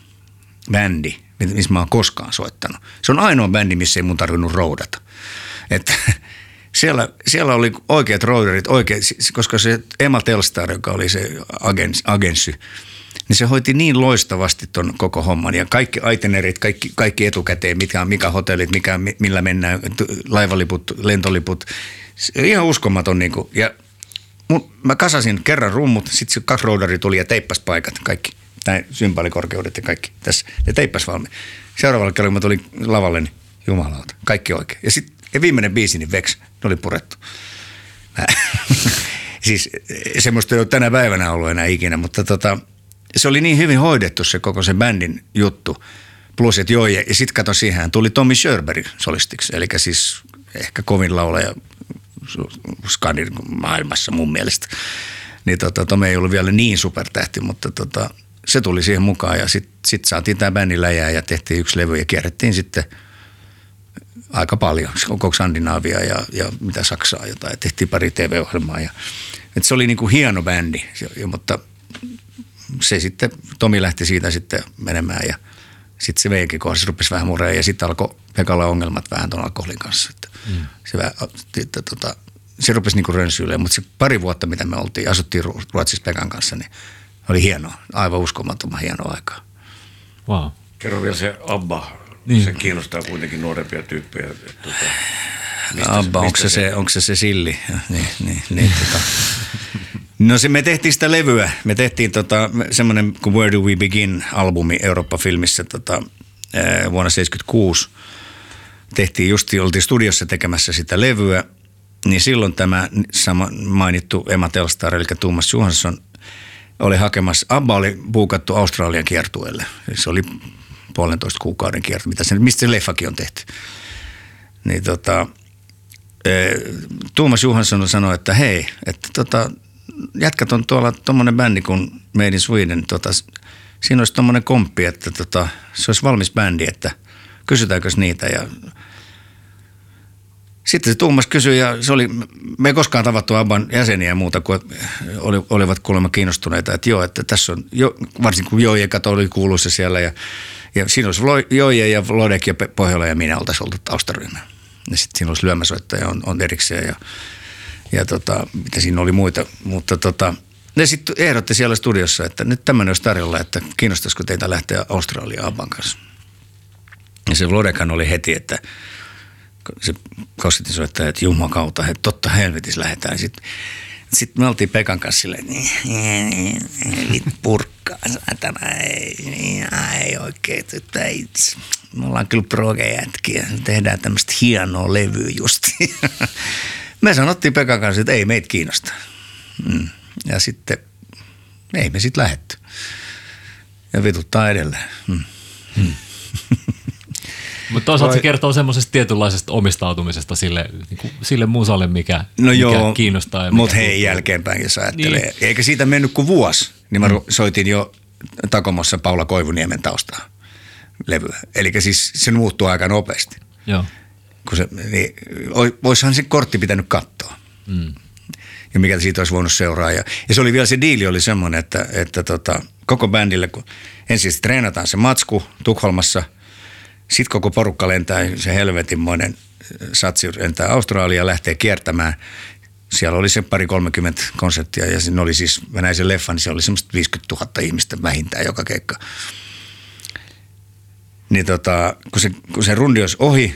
bändi, missä mä oon koskaan soittanut. Se on ainoa bändi, missä ei mun tarvinnut roudata. Että *laughs* siellä, siellä oli oikeat rouderit, oikeat, koska se Emma Telstar, joka oli se agens, agenssi, niin se hoiti niin loistavasti ton koko homman ja kaikki aitenerit, kaikki, kaikki etukäteen, mikä, mikä hotellit, mikä, millä mennään, laivaliput, lentoliput, ihan uskomaton niin kuin, ja mun, mä kasasin kerran rummut, sitten se kaksi roudari tuli ja teippas paikat kaikki, näin symbolikorkeudet ja kaikki tässä, ja teippas valmiin. Seuraavalla kerralla, kun mä tulin lavalle, niin jumalauta, kaikki oikein. Ja sitten viimeinen biisi, niin Vex, ne oli purettu. Mä, *laughs* siis semmoista ei ole tänä päivänä ollut enää ikinä, mutta tota, se oli niin hyvin hoidettu se koko se bändin juttu. Plus, että joo, ja, ja sitten kato siihen, tuli Tommy Sherberg solistiksi, eli siis ehkä kovin laulaja Skandin maailmassa mun mielestä. Niin tota, Tomi ei ollut vielä niin supertähti, mutta tota, se tuli siihen mukaan ja sitten sit saatiin tämä bändi läjää ja tehtiin yksi levy ja kierrettiin sitten aika paljon, koko Skandinaavia ja, ja mitä Saksaa jotain. Tehtiin pari TV-ohjelmaa ja et se oli niinku hieno bändi, ja, mutta se sitten, Tomi lähti siitä sitten menemään ja sitten se meidänkin kohdassa rupesi vähän mureen ja sitten alkoi Pekalla ongelmat vähän tuon alkoholin kanssa. Että mm. se, että, tota, se rupesi niin rönsyilemään, mutta se pari vuotta, mitä me oltiin, asuttiin Ru- Ruotsissa Pekan kanssa, niin oli hienoa, aivan uskomattoman hienoa aikaa. Wow. Kerro vielä se Abba. Niin. Se kiinnostaa kuitenkin nuorempia tyyppejä. että Tuota, mistä- Abba, onko se, se, onko se se silli? Ja, *laughs* Niin, niin, niin, tota. No se, me tehtiin sitä levyä. Me tehtiin tota, semmoinen kuin Where Do We Begin albumi Eurooppa-filmissä tota, vuonna 1976. Tehtiin just, oltiin studiossa tekemässä sitä levyä. Niin silloin tämä sama mainittu Emma Telstar, eli Thomas Johansson, oli hakemassa, Abba oli buukattu Australian kiertueelle. Se oli puolentoista kuukauden kierto, mitä se, mistä se leffakin on tehty. Niin tota, eh, Tuomas Johansson sanoi, että hei, että tota, jätkät on tuolla tuommoinen bändi kuin Made in Sweden. Tota, siinä olisi tuommoinen komppi, että tota, se olisi valmis bändi, että kysytäänkö niitä. Ja sitten se Tuomas kysyi ja se oli, me ei koskaan tavattu Abban jäseniä muuta kuin oli, olivat kuulemma kiinnostuneita, että joo, että tässä on, jo, varsinkin kun Joije kato oli kuuluissa siellä ja, ja siinä olisi Joije ja Lodek ja Pohjola ja minä oltaisiin oltu taustaryhmä. Ja sitten siinä olisi lyömäsoittaja on, on erikseen ja, ja tota, mitä siinä oli muita, mutta tota, ne sitten ehdotti siellä studiossa, että nyt tämmöinen olisi tarjolla, että kiinnostaisiko teitä lähteä Australiaan Abban kanssa. Ja se Lodekan oli heti, että se kosketin soittaja, että Jumman kautta, että totta helvetis lähdetään. Sitten sit me oltiin Pekan kanssa silleen, niin, vit purkkaa, saatana, ei, niin, ei oikein, että ei, me ollaan kyllä progejätkiä, tehdään tämmöistä hienoa levyä just. *laughs* me sanottiin Pekan kanssa, että ei meitä kiinnosta. Mm. Ja sitten ei me sitten lähetty. Ja vituttaa edelleen. Mm. *laughs* Mutta toisaalta se Vai- kertoo semmoisesta tietynlaisesta omistautumisesta sille, niin kuin, sille musalle, mikä, No mikä joo, kiinnostaa. Mutta hei tuntuu. jälkeenpäin, jos ajattelee. Niin. Eikä siitä mennyt kuin vuosi, niin mä mm. soitin jo Takomossa Paula Koivuniemen taustaa levyä. Eli siis se muuttuu aika nopeasti. Joo. Kun se, niin, oi- oishan se kortti pitänyt katsoa. Mm. Ja mikä siitä olisi voinut seuraa. Ja, ja se oli vielä se diili oli semmoinen, että, että tota, koko bändille, kun ensin treenataan se matsku Tukholmassa, sitten koko porukka lentää, se helvetinmoinen satsi lentää Australia lähtee kiertämään. Siellä oli se pari 30 konserttia ja siinä oli siis, mä näin sen leffan, niin se oli semmoista 50 000 ihmistä vähintään joka keikka. Niin tota, kun se, kun se rundi olisi ohi,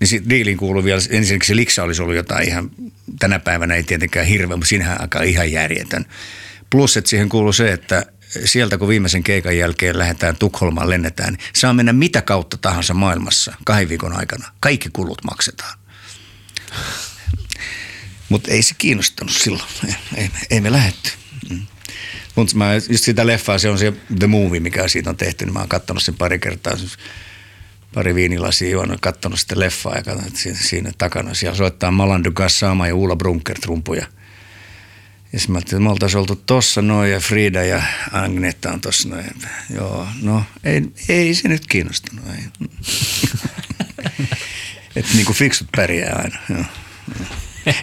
niin sitten diiliin kuului vielä, ensinnäkin se liksa olisi ollut jotain ihan, tänä päivänä ei tietenkään hirveä, mutta siinähän aika ihan järjetön. Plus, että siihen kuuluu se, että sieltä kun viimeisen keikan jälkeen lähdetään Tukholmaan, lennetään, niin saa mennä mitä kautta tahansa maailmassa kahden viikon aikana. Kaikki kulut maksetaan. Mutta ei se kiinnostanut silloin. Ei, ei, ei me lähetty. Mm. Mutta mä just sitä leffaa, se on se The Movie, mikä siitä on tehty, niin mä oon kattonut sen pari kertaa. Pari viinilasia juonut, kattonut sitä leffaa ja katson, että siinä, siinä takana siellä soittaa Malandu Gassama ja Ulla Brunker trumpuja. Ja sitten mä ajattelin, että me oltaisiin oltu tossa noin ja Frida ja Agnetta on tossa noin. Joo, no ei, ei se nyt kiinnostunut. Ei. *laughs* että niinku fiksut pärjää aina. Joo.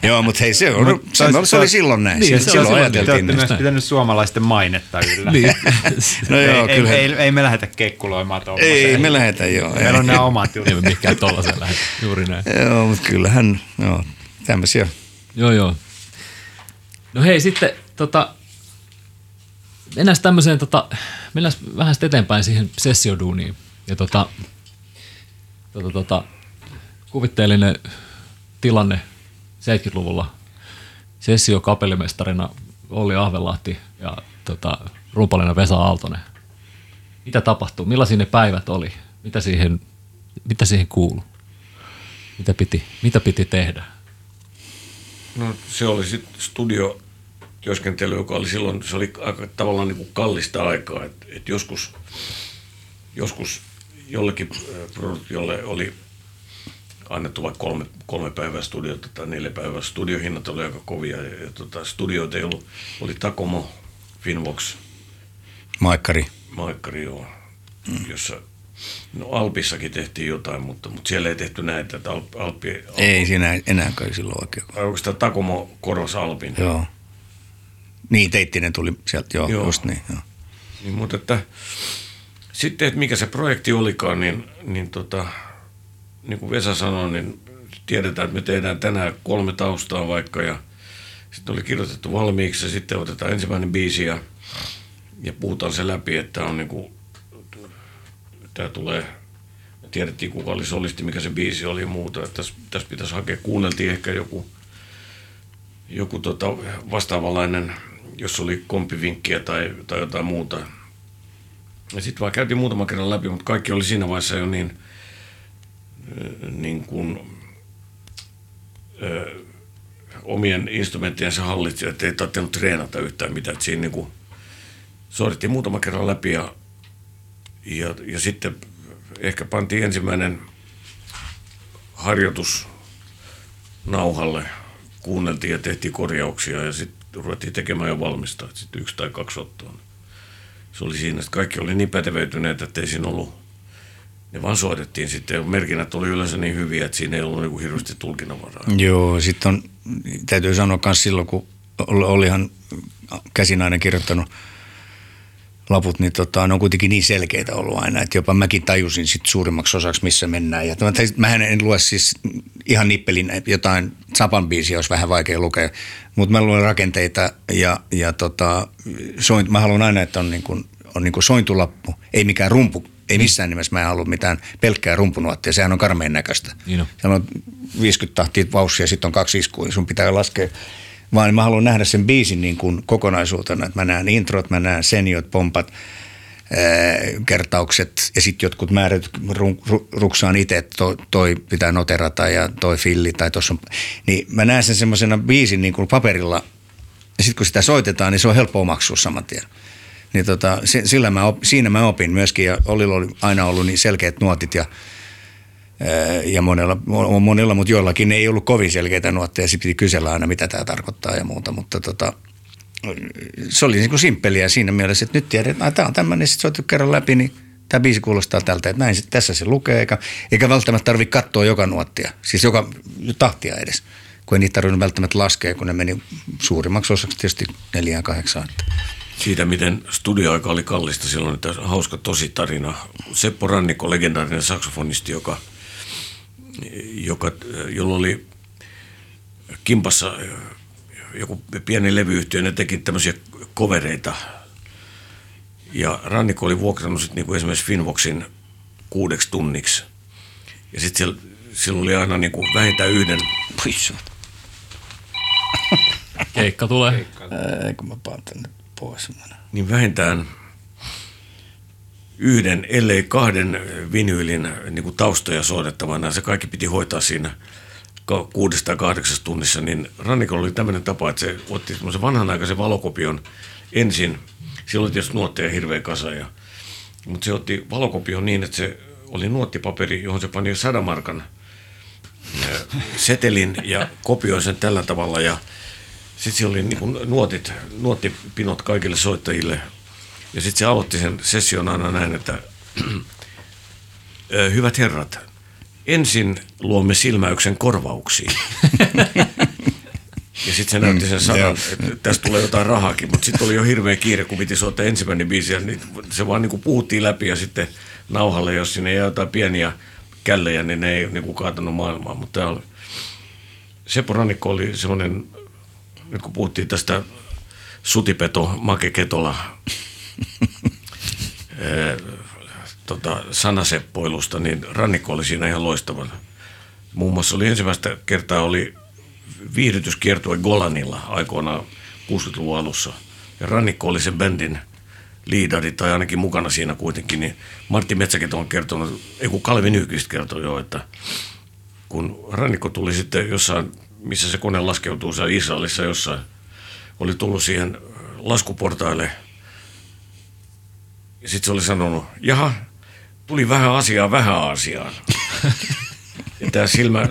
Joo, mutta hei, se, on, Mut se, tois- se oli silloin näin. Niin, Niin, se silloin silloin Te ajateltiin olette näin. myös pitänyt suomalaisten mainetta yllä. Niin. *laughs* *laughs* No joo, ei, kyllä. ei, ei, ei, me lähdetä keikkuloimaan tuollaiseen. Ei, me lähdetään joo. Meillä on nämä omat Ei jutut. me mikään tollaisen lähde. Juuri näin. Joo, mutta kyllähän, joo, tämmöisiä. Joo, joo. No hei, sitten tota, mennään tämmöiseen, tota, mennään vähän sitten eteenpäin siihen sessioduuniin. Ja tota, tota, tota, kuvitteellinen tilanne 70-luvulla. Sessio kapellimestarina Olli Ahvelahti ja tota, rumpalina Vesa Aaltonen. Mitä tapahtui? Millaisia ne päivät oli? Mitä siihen, mitä siihen kuului? Mitä piti, mitä piti tehdä? No se oli sitten studiotyöskentely, joka oli silloin, se oli aika tavallaan niin kuin kallista aikaa. Et, et joskus, joskus jollekin äh, produktiolle oli annettu vaikka kolme, kolme päivää studiota tai neljä päivää. Studiohinnat oli aika kovia ja, ja tota, studioita ei ollut. Oli Takomo, Finvox, Maikkari. Maikkari, joo, mm. jossa No Alpissakin tehtiin jotain, mutta, mutta siellä ei tehty näitä, että Alp, Alppi, Ei siinä enää kai silloin oikein. Onko tämä Takomo koros Alpin? Joo. Niin, Teittinen tuli sieltä, joo, Joo. just niin. Joo. Niin, mutta että sitten, että mikä se projekti olikaan, niin, niin, tota, niin kuin Vesa sanoi, niin tiedetään, että me tehdään tänään kolme taustaa vaikka ja sitten oli kirjoitettu valmiiksi ja sitten otetaan ensimmäinen biisi ja, ja puhutaan se läpi, että on niinku, tämä tulee, me tiedettiin kuka oli solisti, mikä se biisi oli ja muuta, että tässä, tässä pitäisi hakea, kuunneltiin ehkä joku, joku tota vastaavanlainen, jos oli kompivinkkiä tai, tai jotain muuta. Ja sitten vaan käytiin muutaman kerran läpi, mutta kaikki oli siinä vaiheessa jo niin, niin kuin, ö, omien instrumenttiensa hallitsi, että ei tarvinnut treenata yhtään mitään. Siinä niin kuin, soitettiin muutama kerran läpi ja, ja, ja sitten ehkä pantiin ensimmäinen harjoitus nauhalle, kuunneltiin ja tehtiin korjauksia ja sitten ruvettiin tekemään jo valmista. Sitten yksi tai kaksi ottoa. Se oli siinä, että kaikki oli niin pätevöityneet, että ei siinä ollut ne vaan soitettiin sitten. Merkinnät oli yleensä niin hyviä, että siinä ei ollut niin hirveästi tulkinnanvaraa. Joo, sitten täytyy sanoa myös silloin, kun olihan käsinainen kirjoittanut laput, niin tota, ne on kuitenkin niin selkeitä ollut aina, että jopa mäkin tajusin sit suurimmaksi osaksi, missä mennään. Ja mä, mähän en lue siis ihan nippelin jotain Zapan biisiä, olisi vähän vaikea lukea, mutta mä luen rakenteita ja, ja tota, soin, mä haluan aina, että on, niin kuin, on niin kuin sointulappu, ei mikään rumpu, ei missään nimessä mä en halua mitään pelkkää rumpunuottia, sehän on karmeen näköistä. Niin on. Siellä on 50 tahtia vaussia, sitten on kaksi iskua, sun pitää laskea. Vaan mä haluan nähdä sen biisin niin kuin kokonaisuutena, että mä näen introt, mä näen seniot, pompat, ää, kertaukset ja sitten jotkut määrät ru, ruksaan itse, että toi, toi pitää noterata ja toi filli tai tuossa on. Niin mä näen sen semmoisena biisin niin kuin paperilla ja sitten kun sitä soitetaan, niin se on helppo omaksua saman tien. Niin tota, sillä mä siinä mä opin myöskin ja Olilla oli aina ollut niin selkeät nuotit ja, ja monella, monella, mutta joillakin ei ollut kovin selkeitä nuotteja. Sitten piti kysellä aina, mitä tämä tarkoittaa ja muuta, mutta tota, se oli niin kuin simppeliä siinä mielessä, että nyt tiedetään, että tämä on tämmöinen, sitten soitu kerran läpi, niin tämä biisi kuulostaa tältä, että näin tässä se lukee, eikä, eikä välttämättä tarvitse katsoa joka nuottia, siis joka tahtia edes, kun ei niitä tarvinnut välttämättä laskea, kun ne meni suurimmaksi osaksi tietysti neljään kahdeksaan siitä, miten studioaika oli kallista silloin, että hauska tosi tarina. Seppo Rannikko, legendaarinen saksofonisti, joka, joka, jolla oli kimpassa joku pieni levyyhtiö, ne teki tämmöisiä kovereita. Ja Rannikko oli vuokrannut sit niinku esimerkiksi Finvoxin kuudeksi tunniksi. Ja sitten siellä oli aina niinku vähintään yhden... Keikka tulee. Keikka. Ei, kun mä paan tänne pois. Niin vähintään yhden, ellei kahden vinyylin niin kuin taustoja soitettavana. Se kaikki piti hoitaa siinä kuudesta kahdeksasta tunnissa, niin Rannikolla oli tämmöinen tapa, että se otti semmoisen vanhanaikaisen valokopion ensin. Silloin oli tietysti nuotteja hirveä kasa, ja, mutta se otti valokopion niin, että se oli nuottipaperi, johon se pani sadamarkan setelin ja kopioi sen tällä tavalla ja sitten siellä oli niin nuotit, nuottipinot kaikille soittajille. Ja sitten se aloitti sen session aina näin, että *clears throat* hyvät herrat, ensin luomme silmäyksen korvauksiin. *laughs* ja sitten se näytti sen sanan, että tästä tulee jotain rahakin, mutta sitten oli jo hirveä kiire, kun piti soittaa ensimmäinen biisi, ja niin se vaan niin puhuttiin läpi ja sitten nauhalle, jos sinne jäi jotain pieniä källejä, niin ne ei niin kaatanut maailmaa, mutta tämä oli Seppo Rannikko oli semmoinen nyt kun puhuttiin tästä sutipeto Make Ketola tota, sanaseppoilusta, niin rannikko oli siinä ihan loistava. Muun muassa oli ensimmäistä kertaa oli viihdytyskiertue Golanilla aikoinaan 60-luvun alussa. Ja rannikko oli sen bändin liidari tai ainakin mukana siinä kuitenkin, niin Martti Metsäketo on kertonut, ei kun Kalvi Nyykistä kertoi jo, että kun rannikko tuli sitten jossain missä se kone laskeutuu siellä Israelissa jossain, oli tullut siihen laskuportaille. Ja sitten se oli sanonut, jaha, tuli vähän asiaa vähän asiaan. Ja tämä silmä,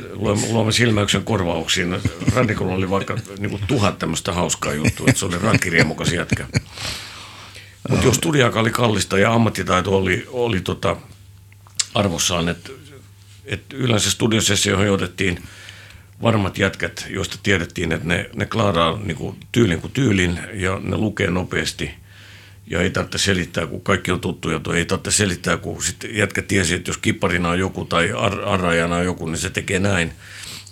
luomme silmäyksen korvauksiin. Rannikolla oli vaikka niin kuin tuhat tämmöistä hauskaa juttua, että se oli rankkiriemukas jätkä. Mutta jos studiaika oli kallista ja ammattitaito oli, oli tota arvossaan, että et yleensä studiosessioihin otettiin – varmat jätkät, joista tiedettiin, että ne, ne klaaraa niin kuin tyylin kuin tyylin ja ne lukee nopeasti ja ei tarvitse selittää, kun kaikki on tuttuja, ei tarvitse selittää, kun sitten jätkä tiesi, että jos kipparina on joku tai ar- arrajana on joku, niin se tekee näin,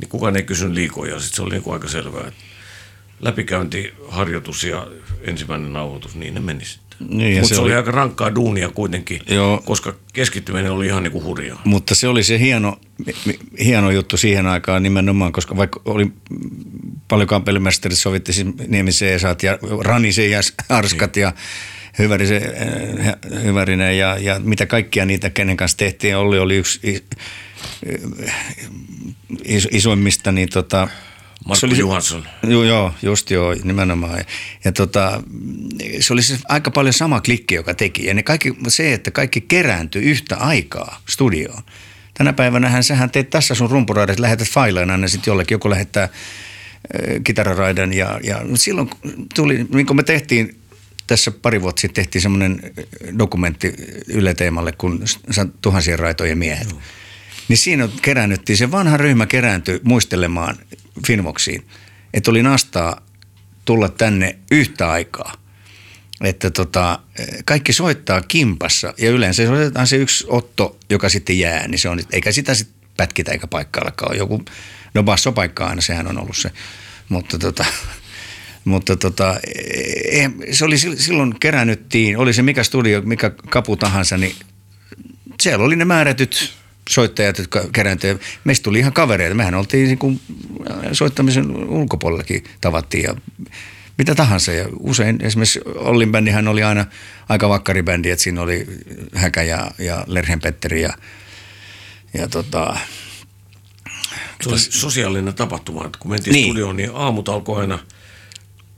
niin kukaan ei kysy liikoja, sitten se oli niin kuin aika selvää. Että läpikäyntiharjoitus ja ensimmäinen nauhoitus, niin ne meni sitten. Niin, Mutta se se, oli aika rankkaa duunia kuitenkin, Joo. koska keskittyminen oli ihan niin kuin hurjaa. Mutta se oli se hieno, hieno juttu siihen aikaan nimenomaan, koska vaikka oli paljon kampellimestarit, sovitti siis Niemisen Esat ja Ranisen ja Arskat ja Hyvärisen, äh, Hyvärinen ja, ja mitä kaikkia niitä, kenen kanssa tehtiin. Olli oli yksi i- is, isoimmista, niin tota, Markku se oli Johansson. Joo, joo, just joo, nimenomaan. Ja tota, se oli siis aika paljon sama klikki, joka teki. Ja ne kaikki, se, että kaikki kerääntyi yhtä aikaa studioon. Tänä päivänä sähän teet tässä sun rumpuraidat, lähetät faileina aina sitten jollekin. Joku lähettää äh, kitararaidan ja, ja silloin tuli, niin kuin me tehtiin tässä pari vuotta sitten tehtiin semmoinen dokumentti Yle Teemalle, kun tuhansien raitojen miehet. Niin siinä kerännyttiin, se vanha ryhmä kerääntyi muistelemaan Finvoxiin, että oli nastaa tulla tänne yhtä aikaa. Että tota, kaikki soittaa kimpassa ja yleensä se otetaan se yksi otto, joka sitten jää, niin se on, eikä sitä sitten pätkitä eikä paikkaillakaan. Joku, no bassopaikka aina, sehän on ollut se. Mutta tota, mutta tota, eh, se oli sil- silloin kerännyttiin, oli se mikä studio, mikä kapu tahansa, niin siellä oli ne määrätyt soittajat, jotka kerääntyivät. Meistä tuli ihan kavereita. Mehän oltiin niin kuin soittamisen ulkopuolellakin tavattiin ja mitä tahansa. Ja usein esimerkiksi Ollin bändihän oli aina aika vakkaribändi, että siinä oli Häkä ja, ja Lerhen Petteri ja, ja tota, Se oli sosiaalinen tapahtuma, että kun mentiin niin. studioon, niin aamut alkoi aina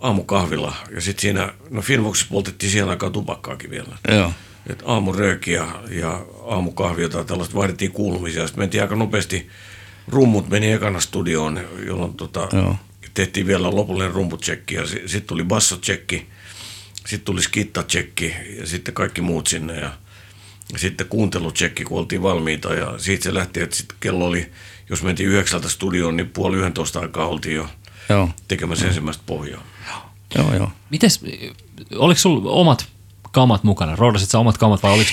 aamukahvilla. Ja sitten siinä, no Finvoxissa poltettiin siihen aikaan tupakkaakin vielä. joo. Et aamurööki ja, ja aamukahvia tai tällaista vaihdettiin kuulumisia. Sitten mentiin aika nopeasti, rummut meni ekana studioon, jolloin tota, Joo. tehtiin vielä lopullinen rumputsekki ja sitten tuli bassotsekki, sitten tuli skittatsekki ja sitten kaikki muut sinne ja, ja sitten kuuntelutsekki, kun oltiin valmiita ja siitä se lähti, että sitten kello oli, jos mentiin yhdeksältä studioon, niin puoli yhdentoista aikaa oltiin jo Joo, tekemässä ensimmäistä pohjaa. Joo, joo. Mites, oliko sulla omat kamat mukana? Roodasit sä omat kamat vai oliko,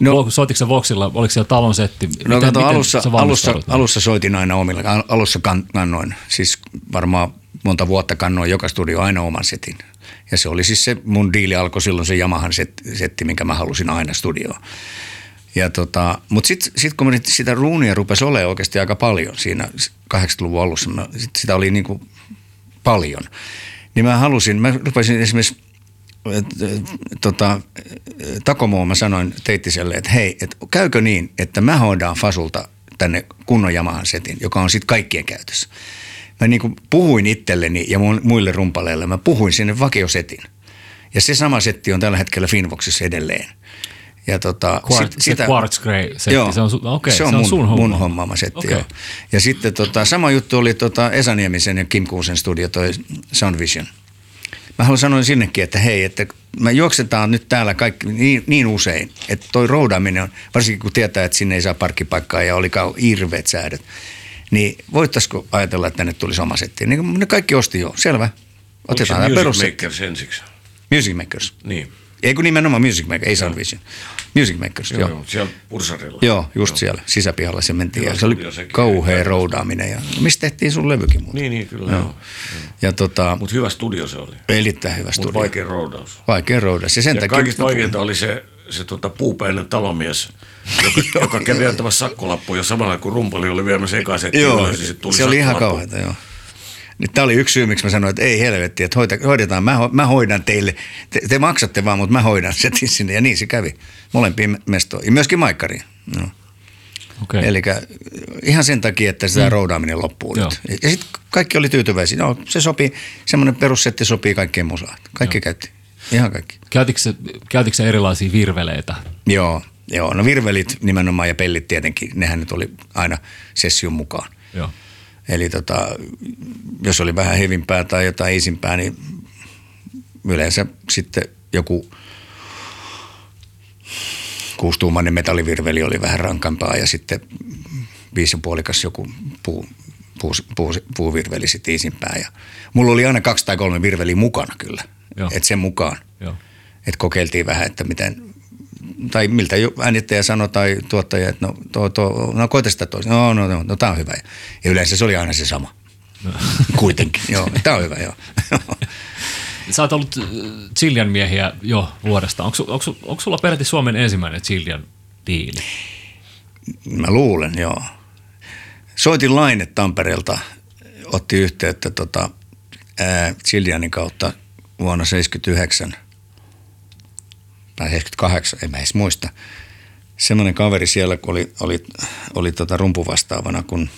No- no, soititko sä Voxilla, oliko siellä talon setti? No kato, alussa, sä alussa, valmistaudut? alussa soitin aina omilla, al- alussa kan- kannoin, siis varmaan monta vuotta kannoin joka studio aina oman setin. Ja se oli siis se, mun diili alkoi silloin se Yamahan set, setti, minkä mä halusin aina studioon. Ja tota, mutta sitten sit kun sitä ruunia rupesi olemaan oikeasti aika paljon siinä 80-luvun alussa, mä, sit sitä oli niinku paljon, niin mä halusin, mä rupesin esimerkiksi tota, Takomoon mä sanoin Teittiselle, että hei, et käykö niin, että mä hoidaan Fasulta tänne kunnon Yamahan setin, joka on sitten kaikkien käytössä. Mä niin kuin puhuin itselleni ja mun, muille rumpaleille, mä puhuin sinne vakiosetin. Ja se sama setti on tällä hetkellä Finvoxissa edelleen. Ja tota, Quart, sit- se Quartz Grey setti, se on, su, okay, se on, se on mun, sun homma. mun hommaama setti, okay. joo. Ja sitten tota, sama juttu oli tota Esa Niemisen ja Kim Kuusen studio, toi Sound Vision. Mä haluan sanoa sinnekin, että hei, että me juoksetaan nyt täällä kaikki niin, niin usein, että toi roudaaminen on, varsinkin kun tietää, että sinne ei saa parkkipaikkaa ja oli kau- hirveät säädöt, niin voittaisiko ajatella, että tänne tulisi oma setti? Niin ne kaikki osti jo, selvä. Otetaan tämä Music perussetti. Makers ensiksi. Music Makers. Niin. Ei kun nimenomaan Music Makers, ei Sound Vision. Music Makers, Joo, joo. joo. siellä Pursarilla. Joo, just siellä sisäpihalla se mentiin. Ja se oli kauhea roudaaminen. Ja mistä tehtiin sun levykin muuten? Niin, niin, kyllä. Joo. Joo. Ja tota, Mutta hyvä studio se oli. erittäin hyvä studio. vaikea roudaus. Vaikea roudaus. Ja sen Ja takia... kaikista vaikeinta oli se, se tota, puupäinen talomies, joka, *laughs* joka kävi antamassa sakkolappuja samalla kun rumpali oli viemässä ekaiset Joo, tuli se oli ihan kauheata, joo. Nyt tämä oli yksi syy, miksi mä sanoin, että ei helvetti, että hoita, hoidetaan, mä, ho- mä hoidan teille. Te, te, maksatte vaan, mutta mä hoidan setin *laughs* sinne. Ja niin se kävi. Molempiin mestoihin. Ja myöskin Maikkariin. No. Okay. Eli ihan sen takia, että sitä mm. roudaaminen loppuu Joo. nyt. Ja sitten kaikki oli tyytyväisiä. No, se sopii, semmoinen perussetti sopii kaikkeen musaan. Kaikki Joo. käytti. Ihan kaikki. Se- käytitkö se erilaisia virveleitä? Joo, joo. No virvelit nimenomaan ja pellit tietenkin, nehän nyt oli aina session mukaan. Joo. Eli tota, jos oli vähän hevimpää tai jotain isimpää, niin yleensä sitten joku kuustuumainen metallivirveli oli vähän rankampaa ja sitten viisi ja puolikas joku puu, puu, puu, puuvirveli sitten isimpää. Ja mulla oli aina kaksi tai kolme virveliä mukana kyllä, että sen mukaan. Että kokeiltiin vähän, että miten, tai miltä äänittäjä sanoi tai tuottaja, että no, to, to, no koita sitä toista. No, no, no, no tämä on hyvä. Ja yleensä se oli aina se sama. *laughs* Kuitenkin, joo. Tämä on hyvä, joo. *laughs* Sä oot ollut Chilian miehiä jo vuodesta. Onko, onko, onko sulla peräti Suomen ensimmäinen Chilian diili? Mä luulen, joo. Soitin Laine Tampereelta, otti yhteyttä tota, ää, Chilianin kautta vuonna 79 tai 78, en mä edes muista. Semmoinen kaveri siellä, kun oli, oli, oli tota rumpuvastaavana, kun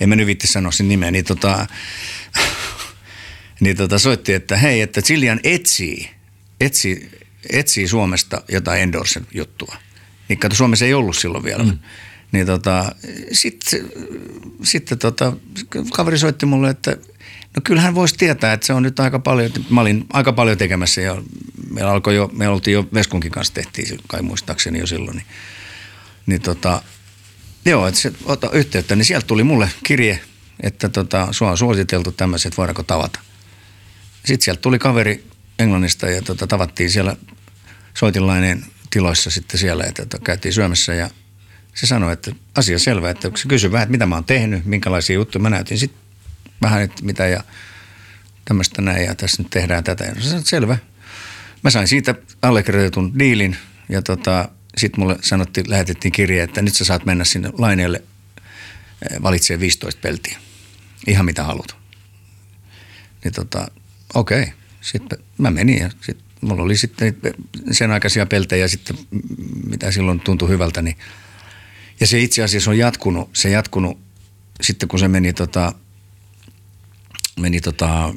en mä nyt vitti sanoa sen nimeä, niin, tota, *laughs* niin tota soitti, että hei, että Chilian etsii, etsii, etsii Suomesta jotain Endorsen juttua. Niin kato, Suomessa ei ollut silloin vielä. Mm. Niin tota, sitten sit, tota, kaveri soitti mulle, että no kyllähän voisi tietää, että se on nyt aika paljon, mä olin aika paljon tekemässä ja meillä alkoi jo, me oltiin jo Veskunkin kanssa tehtiin, kai muistaakseni jo silloin, niin, niin tota, joo, että se, ota yhteyttä, niin sieltä tuli mulle kirje, että tota, sua on suositeltu tämmöiset, voidaanko tavata. Sitten sieltä tuli kaveri Englannista ja tota, tavattiin siellä soitinlainen tiloissa sitten siellä, että tota, käytiin syömässä ja se sanoi, että asia selvä, että se kysyi vähän, että mitä mä oon tehnyt, minkälaisia juttuja. Mä näytin sitten vähän, että mitä ja tämmöistä näin ja tässä nyt tehdään tätä. Ja se sanoi, että selvä. Mä sain siitä allekirjoitetun diilin ja tota, sitten mulle sanottiin, lähetettiin kirje, että nyt sä saat mennä sinne laineelle valitsee 15 peltiä. Ihan mitä haluat. Niin tota, okei. Sitten mä menin ja sitten mulla oli sitten sen aikaisia peltejä sitten, mitä silloin tuntui hyvältä. Niin. Ja se itse asiassa on jatkunut, se jatkunut sitten kun se meni tota, meni tota,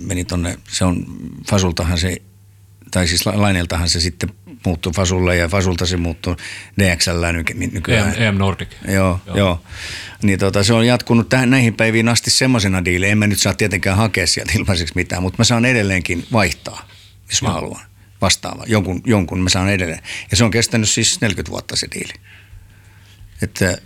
meni tonne, se on Fasultahan se, tai siis Laineeltahan se sitten muuttui Fasulle ja Fasulta se muuttui DXL nykyään. EM, EM Nordic. Joo, joo. joo. Niin tota, se on jatkunut tähän näihin päiviin asti semmoisena diilejä. En mä nyt saa tietenkään hakea sieltä ilmaiseksi mitään, mutta mä saan edelleenkin vaihtaa, jos mä joo. haluan. Vastaava. Jonkun, jonkun mä saan edelleen. Ja se on kestänyt siis 40 vuotta se diili. Että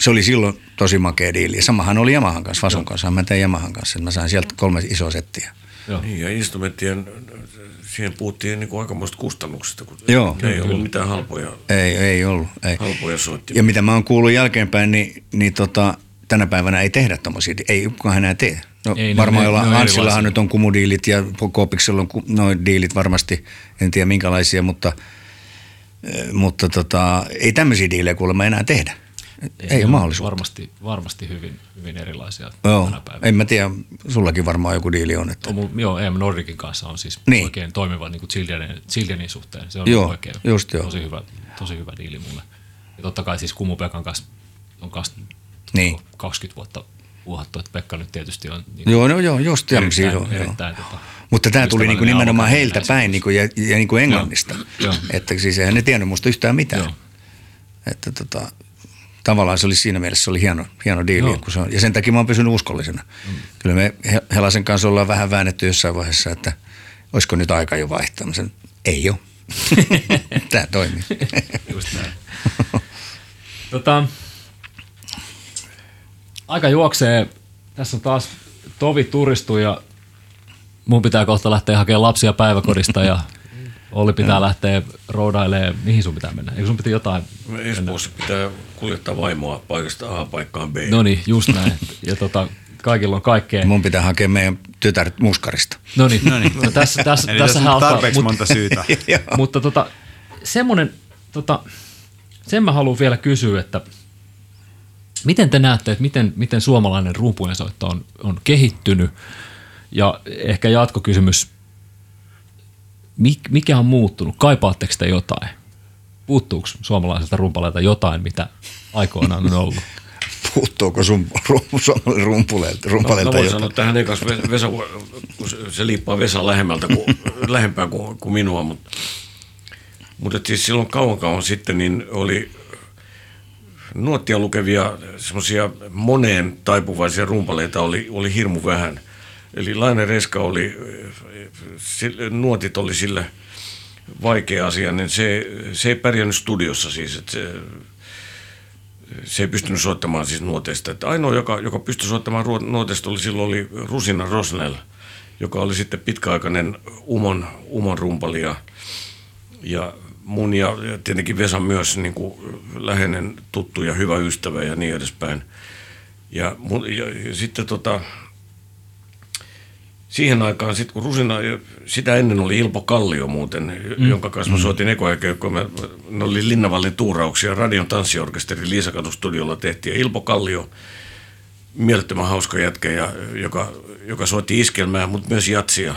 se oli silloin tosi makea diili. Ja samahan oli Yamahan kanssa, Fasun kanssa. Mä tein Yamahan kanssa. Mä sain sieltä kolme isoa settiä. Joo. Niin, ja instrumenttien, siihen puhuttiin niin kuin aikamoista kustannuksista, kun Joo, ei ollut mitään halpoja, ei, ei ollut, ei. halpoja soittimia. Ja mitä mä oon kuullut jälkeenpäin, niin, niin tota, tänä päivänä ei tehdä tommosia, ei kukaan enää tee. No, ei, varmaan jolla Ansillahan nyt on kumudiilit ja Koopiksella on noin diilit varmasti, en tiedä minkälaisia, mutta, mutta tota, ei tämmöisiä diilejä kuulemma enää tehdä. Ei, ei ole mahdollisuutta. Varmasti, varmasti hyvin, hyvin erilaisia joo, tänä päivänä. En mä tiedä, sullakin varmaan joku diili on. Että... On, joo, EM Nordicin kanssa on siis niin. oikein toimiva niin kuin Childianin, Childianin suhteen. Se on joo, oikein just joo. Tosi, hyvä, tosi hyvä diili mulle. Ja totta kai siis Kumu Pekan kanssa on kanssa niin. 20 vuotta uhattu, että Pekka nyt tietysti on niin joo, no, joo, just. Erittäin, joo, erittäin, joo. Tota, Mutta tämä tuli niin nimenomaan heiltä päin niin kuin, ja, ja niin kuin Englannista. Joo, joo. Että siis eihän ne tiennyt musta yhtään mitään. Joo. Että tota, tavallaan se oli siinä mielessä se oli hieno, hieno diili. Kun se on, ja sen takia mä oon pysynyt uskollisena. Mm. Kyllä me Helasen kanssa ollaan vähän väännetty jossain vaiheessa, että olisiko nyt aika jo vaihtaa. Mä sanon, ei ole. *laughs* Tämä toimii. *laughs* Just näin. tota, aika juoksee. Tässä on taas tovi turistu ja mun pitää kohta lähteä hakemaan lapsia päiväkodista ja *laughs* Olli pitää ja. lähteä roudailemaan. Mihin sun pitää mennä? Eikö sun pitää jotain? Espoossa pitää kuljettaa vaimoa paikasta A paikkaan B. No niin, just näin. Ja tota, kaikilla on kaikkea. Mun pitää hakea meidän tytär muskarista. No niin, no niin. No tässä, tässä, tässä tässä on tarpeeksi alkaa, monta syytä. *laughs* mutta tota, semmoinen, tota, sen mä haluan vielä kysyä, että miten te näette, että miten, miten suomalainen rumpujensoitto on, on kehittynyt? Ja ehkä jatkokysymys – mikä on muuttunut? Kaipaatteko te jotain? Puuttuuko suomalaiselta rumpaleilta jotain, mitä aikoinaan on ollut? *laughs* Puuttuuko sun rumpuleilta? rumpaleilta no, no sanoa tähän ekas, Vesa, kun se liippaa Vesa lähemmältä kuin, *laughs* lähempää kuin, kuin minua, mutta, mutta siis silloin kauan kauan sitten niin oli nuottia lukevia semmoisia moneen taipuvaisia rumpaleita oli, oli hirmu vähän – Eli Laine Reska oli, nuotit oli sille vaikea asia, niin se, se ei pärjännyt studiossa siis, että se, se ei pystynyt soittamaan siis nuoteista. Että ainoa, joka, joka pystyi soittamaan nuoteista, oli silloin oli Rusina Rosnell, joka oli sitten pitkäaikainen Umon, Umon rumpali ja, ja mun ja, ja tietenkin Vesa myös niin kuin läheinen tuttu ja hyvä ystävä ja niin edespäin. Ja, ja, ja sitten tota, siihen aikaan, sit kun Rusina, sitä ennen oli Ilpo Kallio muuten, mm. jonka kanssa mä mm. soitin ekoaikea, kun me, ne oli Linnavallin tuurauksia, Radion tanssiorkesteri Liisakadun studiolla tehtiin. Ja Ilpo Kallio, mielettömän hauska jätkä, ja, joka, joka soitti iskelmää, mutta myös jatsia.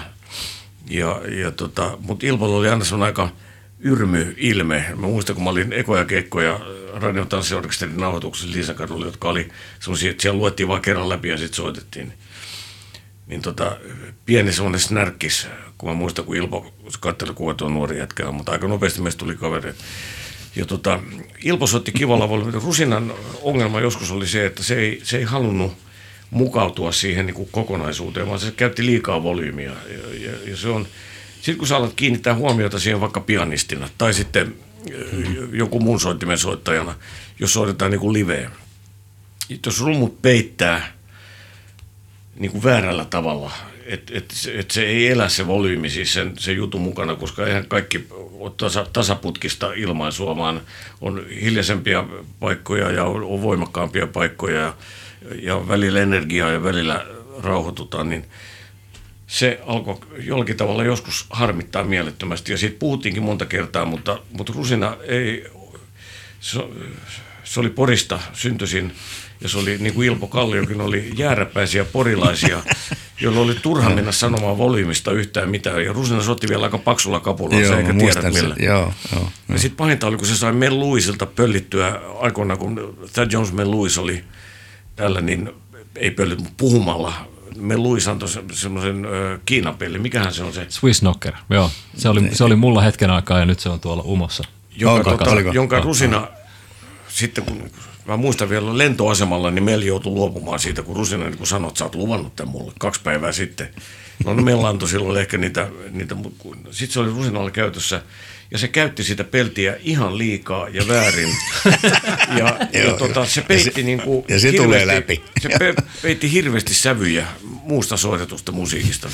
Ja, ja tota, mutta Ilpolla oli aina sellainen aika yrmy ilme. Mä muistan, kun mä olin ekoja keikkoja Radion tanssiorkesterin nauhoituksessa Liisakadulla, jotka oli sellaisia, että siellä luettiin vain kerran läpi ja sitten soitettiin niin tota, pieni semmoinen snärkkis, kun mä muistan, kun Ilpo katseli, kuva tuo nuori jätkä mutta aika nopeasti meistä tuli kaveri. Ja tota, Ilpo soitti kivalla. Rusinan ongelma joskus oli se, että se ei, se ei halunnut mukautua siihen niin kuin kokonaisuuteen, vaan se käytti liikaa volyymiä. Ja, ja, ja se on, sitten kun sä alat kiinnittää huomiota siihen vaikka pianistina tai sitten mm-hmm. jonkun muun soittimen soittajana, jos soitetaan niin kuin liveä. Jos rummut peittää – niin kuin väärällä tavalla. Että et, et se ei elä se volyymi, siis sen, se jutun mukana, koska eihän kaikki ole tasa, tasaputkista ilmaisua, vaan on hiljaisempia paikkoja ja on, on voimakkaampia paikkoja ja, ja välillä energiaa ja välillä rauhoitutaan, niin se alkoi jollakin tavalla joskus harmittaa mielettömästi ja siitä puhuttiinkin monta kertaa, mutta, mutta Rusina ei, se, se oli Porista syntyisin ja se oli niin kuin Ilpo Kalliokin oli jääräpäisiä porilaisia, *laughs* joilla oli turha mennä sanomaan volyymista yhtään mitään. Ja Rusina sotti vielä aika paksulla kapulla, joo, eikä tiedä millä. Joo, joo, ja sitten pahinta oli, kun se sai Mel Lewisilta pöllittyä aikoina, kun Thad Jones Mel Lewis oli tällä, niin ei pöllit, puhumalla. Mel Lewis antoi semmoisen Kiinan peli. Mikähän se on se? Swiss Knocker, joo. Se oli, se oli mulla hetken aikaa ja nyt se on tuolla umossa. Jonka, tota, jonka Rusina, sitten kun mä muistan vielä lentoasemalla, niin Meli joutui luopumaan siitä, kun Rusina niin kun sanoi, että sä oot luvannut tämän mulle kaksi päivää sitten. No, no meillä antoi silloin ehkä niitä, niitä sitten se oli Rusinalla käytössä ja se käytti sitä peltiä ihan liikaa ja väärin. *laughs* ja, ja tota, se peitti ja niin kuin ja se tulee läpi. Se pe, peitti hirveästi sävyjä muusta soitetusta musiikista.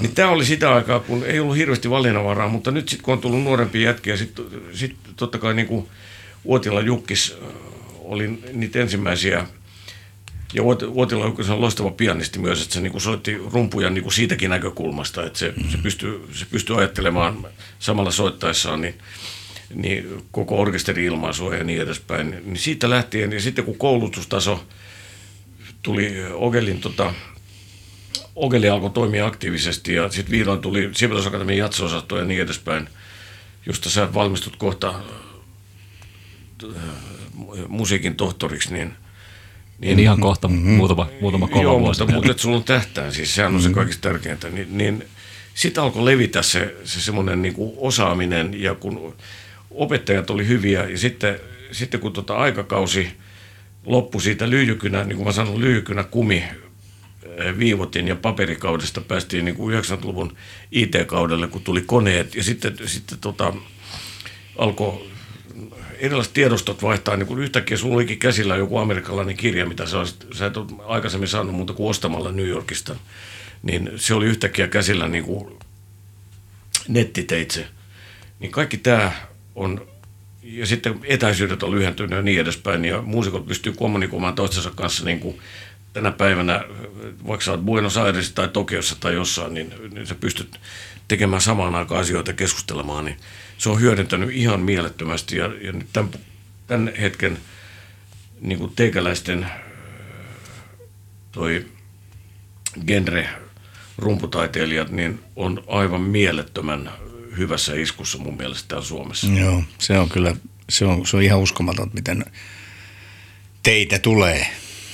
Niin tämä oli sitä aikaa, kun ei ollut hirveästi valinnanvaraa, mutta nyt sitten kun on tullut nuorempia jätkiä, sitten sit totta kai niin kuin Uotila Jukkis oli niitä ensimmäisiä ja Uotila on loistava pianisti myös, että se niin soitti rumpuja niin siitäkin näkökulmasta, että se, mm-hmm. se, pystyy, se pystyy ajattelemaan samalla soittaessaan niin, niin koko orkesteri-ilmaisua ja niin edespäin. Niin siitä lähtien, ja sitten kun koulutustaso tuli Ogelin, tota, Ogeli alkoi toimia aktiivisesti, ja sitten vihdoin tuli Sibelius jatso ja niin edespäin, josta sä valmistut kohta musiikin tohtoriksi, niin niin, ihan kohta, mm-hmm. muutama, muutama kova Joo, vuosi. mutta, mutta että sulla on tähtää, siis sehän on mm-hmm. se kaikista tärkeintä. Niin, niin sitten alkoi levitä se, se semmoinen niin osaaminen ja kun opettajat oli hyviä ja sitten, sitten kun tota aikakausi loppui siitä lyijykynä, niin kuin mä sanon, lyijykynä kumi eh, viivotin ja paperikaudesta päästiin niin kuin 90-luvun IT-kaudelle, kun tuli koneet ja sitten, sitten tota, alkoi erilaiset tiedostot vaihtaa, niin kun yhtäkkiä sulla olikin käsillä joku amerikkalainen kirja, mitä sä, olisit, sä et ole aikaisemmin saanut muuta kuin ostamalla New Yorkista, niin se oli yhtäkkiä käsillä niin kuin nettiteitse. Niin kaikki tämä on, ja sitten etäisyydet on lyhentynyt ja niin edespäin, ja muusikot pystyy kommunikoimaan toistensa kanssa niin kuin tänä päivänä, vaikka sä oot Buenos Airesissa tai Tokiossa tai jossain, niin, niin sä pystyt tekemään samaan aikaan asioita keskustelemaan, niin se on hyödyntänyt ihan mielettömästi. Ja, ja nyt tämän, tämän hetken niin kuin teikäläisten toi genre rumputaiteilijat, niin on aivan mielettömän hyvässä iskussa mun mielestä täällä Suomessa. Joo, se on kyllä, se on, se on ihan uskomaton, miten teitä tulee.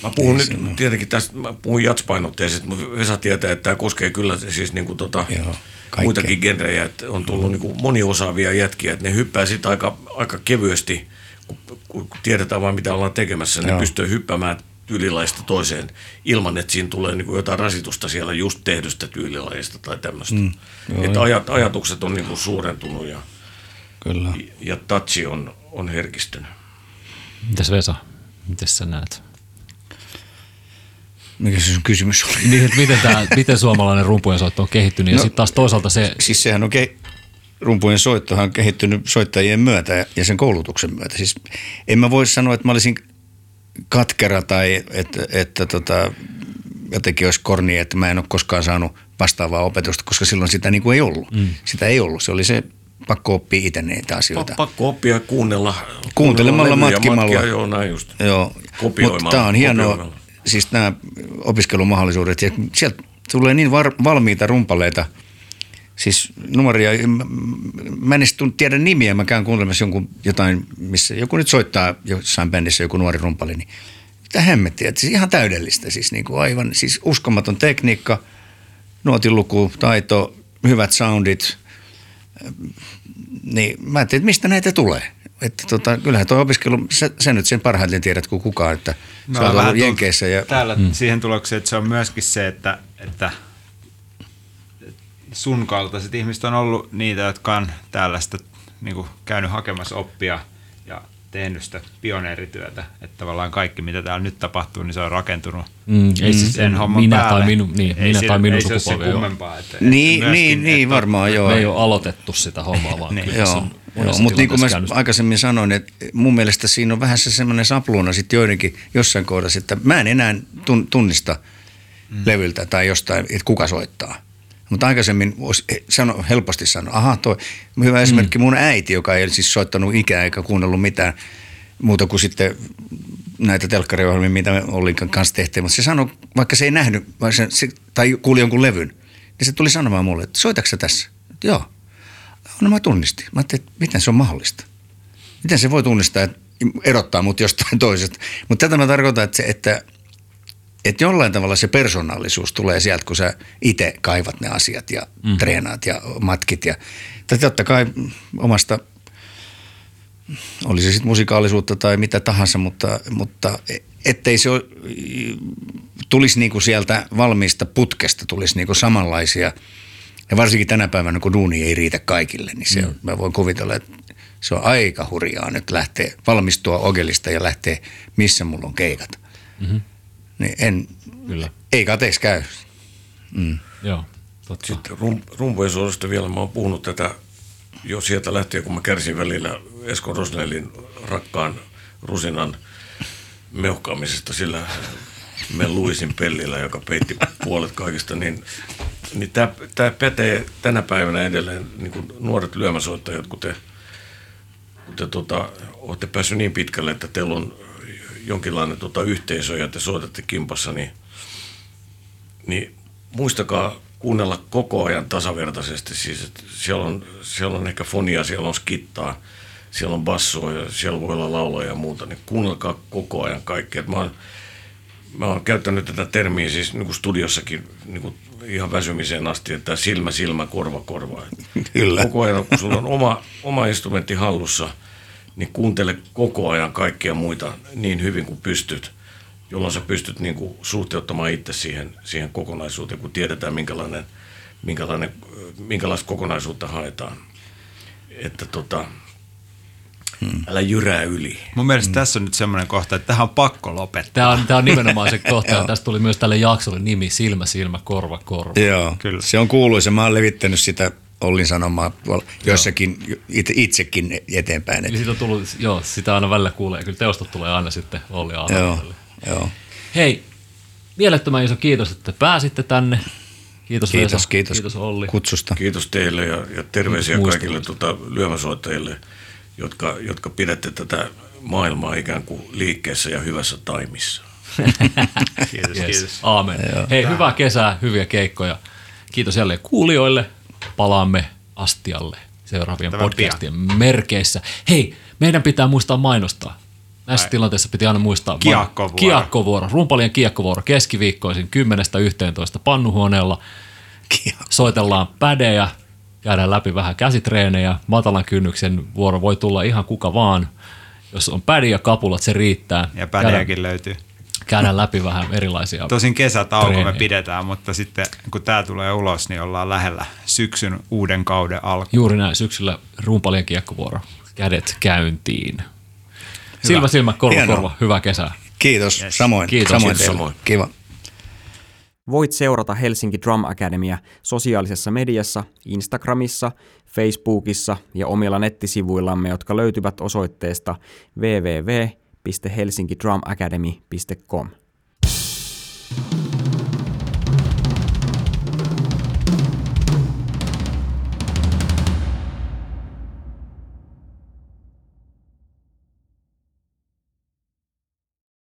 Mä puhun nyt tietenkin tästä, mä puhun jatspainotteisesti, mutta Vesa tietää, että tämä koskee kyllä siis niin kuin tota, Joo Kaikkea. muitakin genrejä, että on tullut niin kuin moniosaavia jätkiä, että ne hyppää sitten aika, aika kevyesti, kun, kun tiedetään vain mitä ollaan tekemässä, Joo. ne pystyy hyppäämään tyylilaista toiseen ilman, että siinä tulee niin kuin jotain rasitusta siellä just tehdystä tyylilajista tai tämmöistä. Mm, että ajat, ajatukset on niin kuin suurentunut ja, Kyllä. ja touchi on, on herkistynyt. Mitäs Vesa, miten sä näet? Mikä se sun kysymys oli? Niin, että miten, tämä, miten suomalainen rumpujen soitto on kehittynyt ja No. sitten taas toisaalta se, Siis sehän on ke- rumpujen soittohan on kehittynyt soittajien myötä ja- ja sen koulutuksen myötä. Siis en mä voi sanoa, että mä olisin katkera tai että, että tota, jotenkin olisi korni, että mä en ole koskaan saanut vastaavaa opetusta, koska silloin sitä niin kuin ei ollut. Mm. Sitä ei ollut. Se oli se pakko oppia itse niitä asioita. Pakko oppia kuunnella. Kuuntelemalla, kuunnella levyjä, matkimalla. matkia, joo, näin just. Joo, Kopioimalla, mutta tämä on hienoa, kopioimalla. Siis nämä opiskelumahdollisuudet ja sieltä tulee niin var, valmiita rumpaleita, siis numeria, mä- en edes tiedä nimiä, mä käyn kuuntelemassa jonkun jotain, missä joku nyt soittaa jossain bändissä joku nuori rumpali, niin mitä hemmettiä, siis ihan täydellistä, siis niin kuin aivan, siis uskomaton tekniikka, nuotinluku, taito, hyvät soundit, niin mä ajattelin, että mistä näitä tulee. Että tota, kyllähän tuo opiskelu, sä, sä nyt sen parhaiten tiedät kuin kukaan, että Mä sä oot vähän ollut Jenkeissä ja Täällä mm. siihen tulokseen, että se on myöskin se, että, että sun kaltaiset ihmiset on ollut niitä, jotka on tällaista niin kuin käynyt hakemassa oppia ja tehnyt sitä pioneerityötä. Että tavallaan kaikki, mitä täällä nyt tapahtuu, niin se on rakentunut mm, ei siis sen homman minä päälle. tai minun, niin, ei minä siinä- tai minun ei se ole joo. kummempaa. Että, Niin, että niin, niin että- varmaan joo. Me ei ole aloitettu sitä hommaa, vaan Niin. kyllä se Joo, on joo mutta niin kuin mä käynyt. aikaisemmin sanoin, että mun mielestä siinä on vähän se semmoinen sapluuna sitten joidenkin jossain kohdassa, että mä en enää tun- tunnista mm. levyltä tai jostain, että kuka soittaa. Mutta aikaisemmin voisi sano, helposti sanoa, aha toi, hyvä esimerkki mun äiti, joka ei siis soittanut ikään eikä kuunnellut mitään muuta kuin sitten näitä telkkariohjelmia, mitä me Ollin kanssa tehtiin, mutta se sanoi, vaikka se ei nähnyt se, tai kuuli jonkun levyn, niin se tuli sanomaan mulle, että soitatko sä tässä? Joo. No mä tunnistin. Mä ajattelin, että miten se on mahdollista? Miten se voi tunnistaa, että erottaa mut jostain *laughs* toisesta? Mutta tätä mä tarkoitan, että, se, että, että jollain tavalla se persoonallisuus tulee sieltä, kun sä itse kaivat ne asiat ja mm. treenaat ja matkit. Ja, tai totta kai omasta, oli se sitten musikaalisuutta tai mitä tahansa, mutta, mutta ettei se tulisi niinku sieltä valmiista putkesta, tulisi niinku samanlaisia – ja varsinkin tänä päivänä, kun duuni ei riitä kaikille, niin se on, mä voin kuvitella, että se on aika hurjaa nyt lähteä valmistua Ogelista ja lähteä, missä mulla on keikat. Mm-hmm. Niin en, Kyllä. ei kateeksi käy. Joo, totta. Sitten rum, rumpujen suosista vielä, mä oon puhunut tätä jo sieltä lähtien, kun mä kärsin välillä Esko Rosnellin rakkaan rusinan meuhkaamisesta sillä me Luisin pellillä, joka peitti puolet kaikista, niin, niin tämä pätee tänä päivänä edelleen niin kuin nuoret lyömäsoittajat, kun te, kun te tota, olette päässyt niin pitkälle, että teillä on jonkinlainen tota, yhteisö ja te soitatte kimpassa, niin niin muistakaa kuunnella koko ajan tasavertaisesti. Siis, että siellä, on, siellä on ehkä fonia, siellä on skittaa, siellä on bassoa ja siellä voi olla lauloja ja muuta. Niin kuunnelkaa koko ajan kaikkea. Mä oon, mä oon käyttänyt tätä termiä siis niin kuin studiossakin niin kuin ihan väsymiseen asti, että silmä, silmä, korva, korva. *laughs* Kyllä. Koko ajan, kun sulla on oma, oma instrumentti hallussa, niin kuuntele koko ajan kaikkia muita niin hyvin kuin pystyt, jolloin sä pystyt niin kuin suhteuttamaan itse siihen, siihen kokonaisuuteen, kun tiedetään minkälainen, minkälainen, minkälaista kokonaisuutta haetaan. Että tota, hmm. älä jyrää yli. Mun mielestä mm. tässä on nyt semmoinen kohta, että tähän on pakko lopettaa. Tämä on, tämä on nimenomaan se kohta, *laughs* ja tästä tuli myös tälle jaksolle nimi Silmä, silmä, korva, korva. Joo, Kyllä. se on kuuluisa. Mä oon levittänyt sitä Ollin sanomaa jossakin itse, itsekin eteenpäin. Eli siitä on tullut, joo, sitä aina välillä kuulee, kyllä teostot tulee aina sitten Olli joo, Aaltolle. joo. Hei, mielettömän iso kiitos, että pääsitte tänne. Kiitos, Kiitos, Vesa. kiitos, kiitos Olli. kutsusta. Kiitos teille ja, ja terveisiä kaikille tota, lyömäsoittajille, jotka, jotka pidätte tätä maailmaa ikään kuin liikkeessä ja hyvässä taimissa. *laughs* Kiitos, Yes. kiitos. Aamen. Hei, hyvää kesää, hyviä keikkoja. Kiitos jälleen kuulijoille. Palaamme astialle seuraavien Tämän podcastien merkeissä. Hei, meidän pitää muistaa mainostaa. Näissä Ai. tilanteissa pitää aina muistaa. Kiekkovuoro. Kiekkovuoro. Rumpalien kiekkovuoro keskiviikkoisin 10.11. pannuhuoneella. Soitellaan pädejä, käydään läpi vähän käsitreenejä. Matalan kynnyksen vuoro voi tulla ihan kuka vaan. Jos on pädi ja kapulat, se riittää. Ja Käydään, pädeäkin löytyy. käydään läpi vähän erilaisia Tosin kesätauko me pidetään, mutta sitten kun tämä tulee ulos, niin ollaan lähellä syksyn uuden kauden alku. Juuri näin, syksyllä rumpalien kiekkovuoro. Kädet käyntiin. Silmä, silmä, korva, Hienoa. korva. Hyvää kesää. Kiitos, Yes. samoin. Kiitos. samoin Kiitos, samoin. Kiva. Voit seurata Helsinki Drum Academia sosiaalisessa mediassa, Instagramissa, Facebookissa ja omilla nettisivuillamme, jotka löytyvät osoitteesta www.helsinkidrumacademy.com.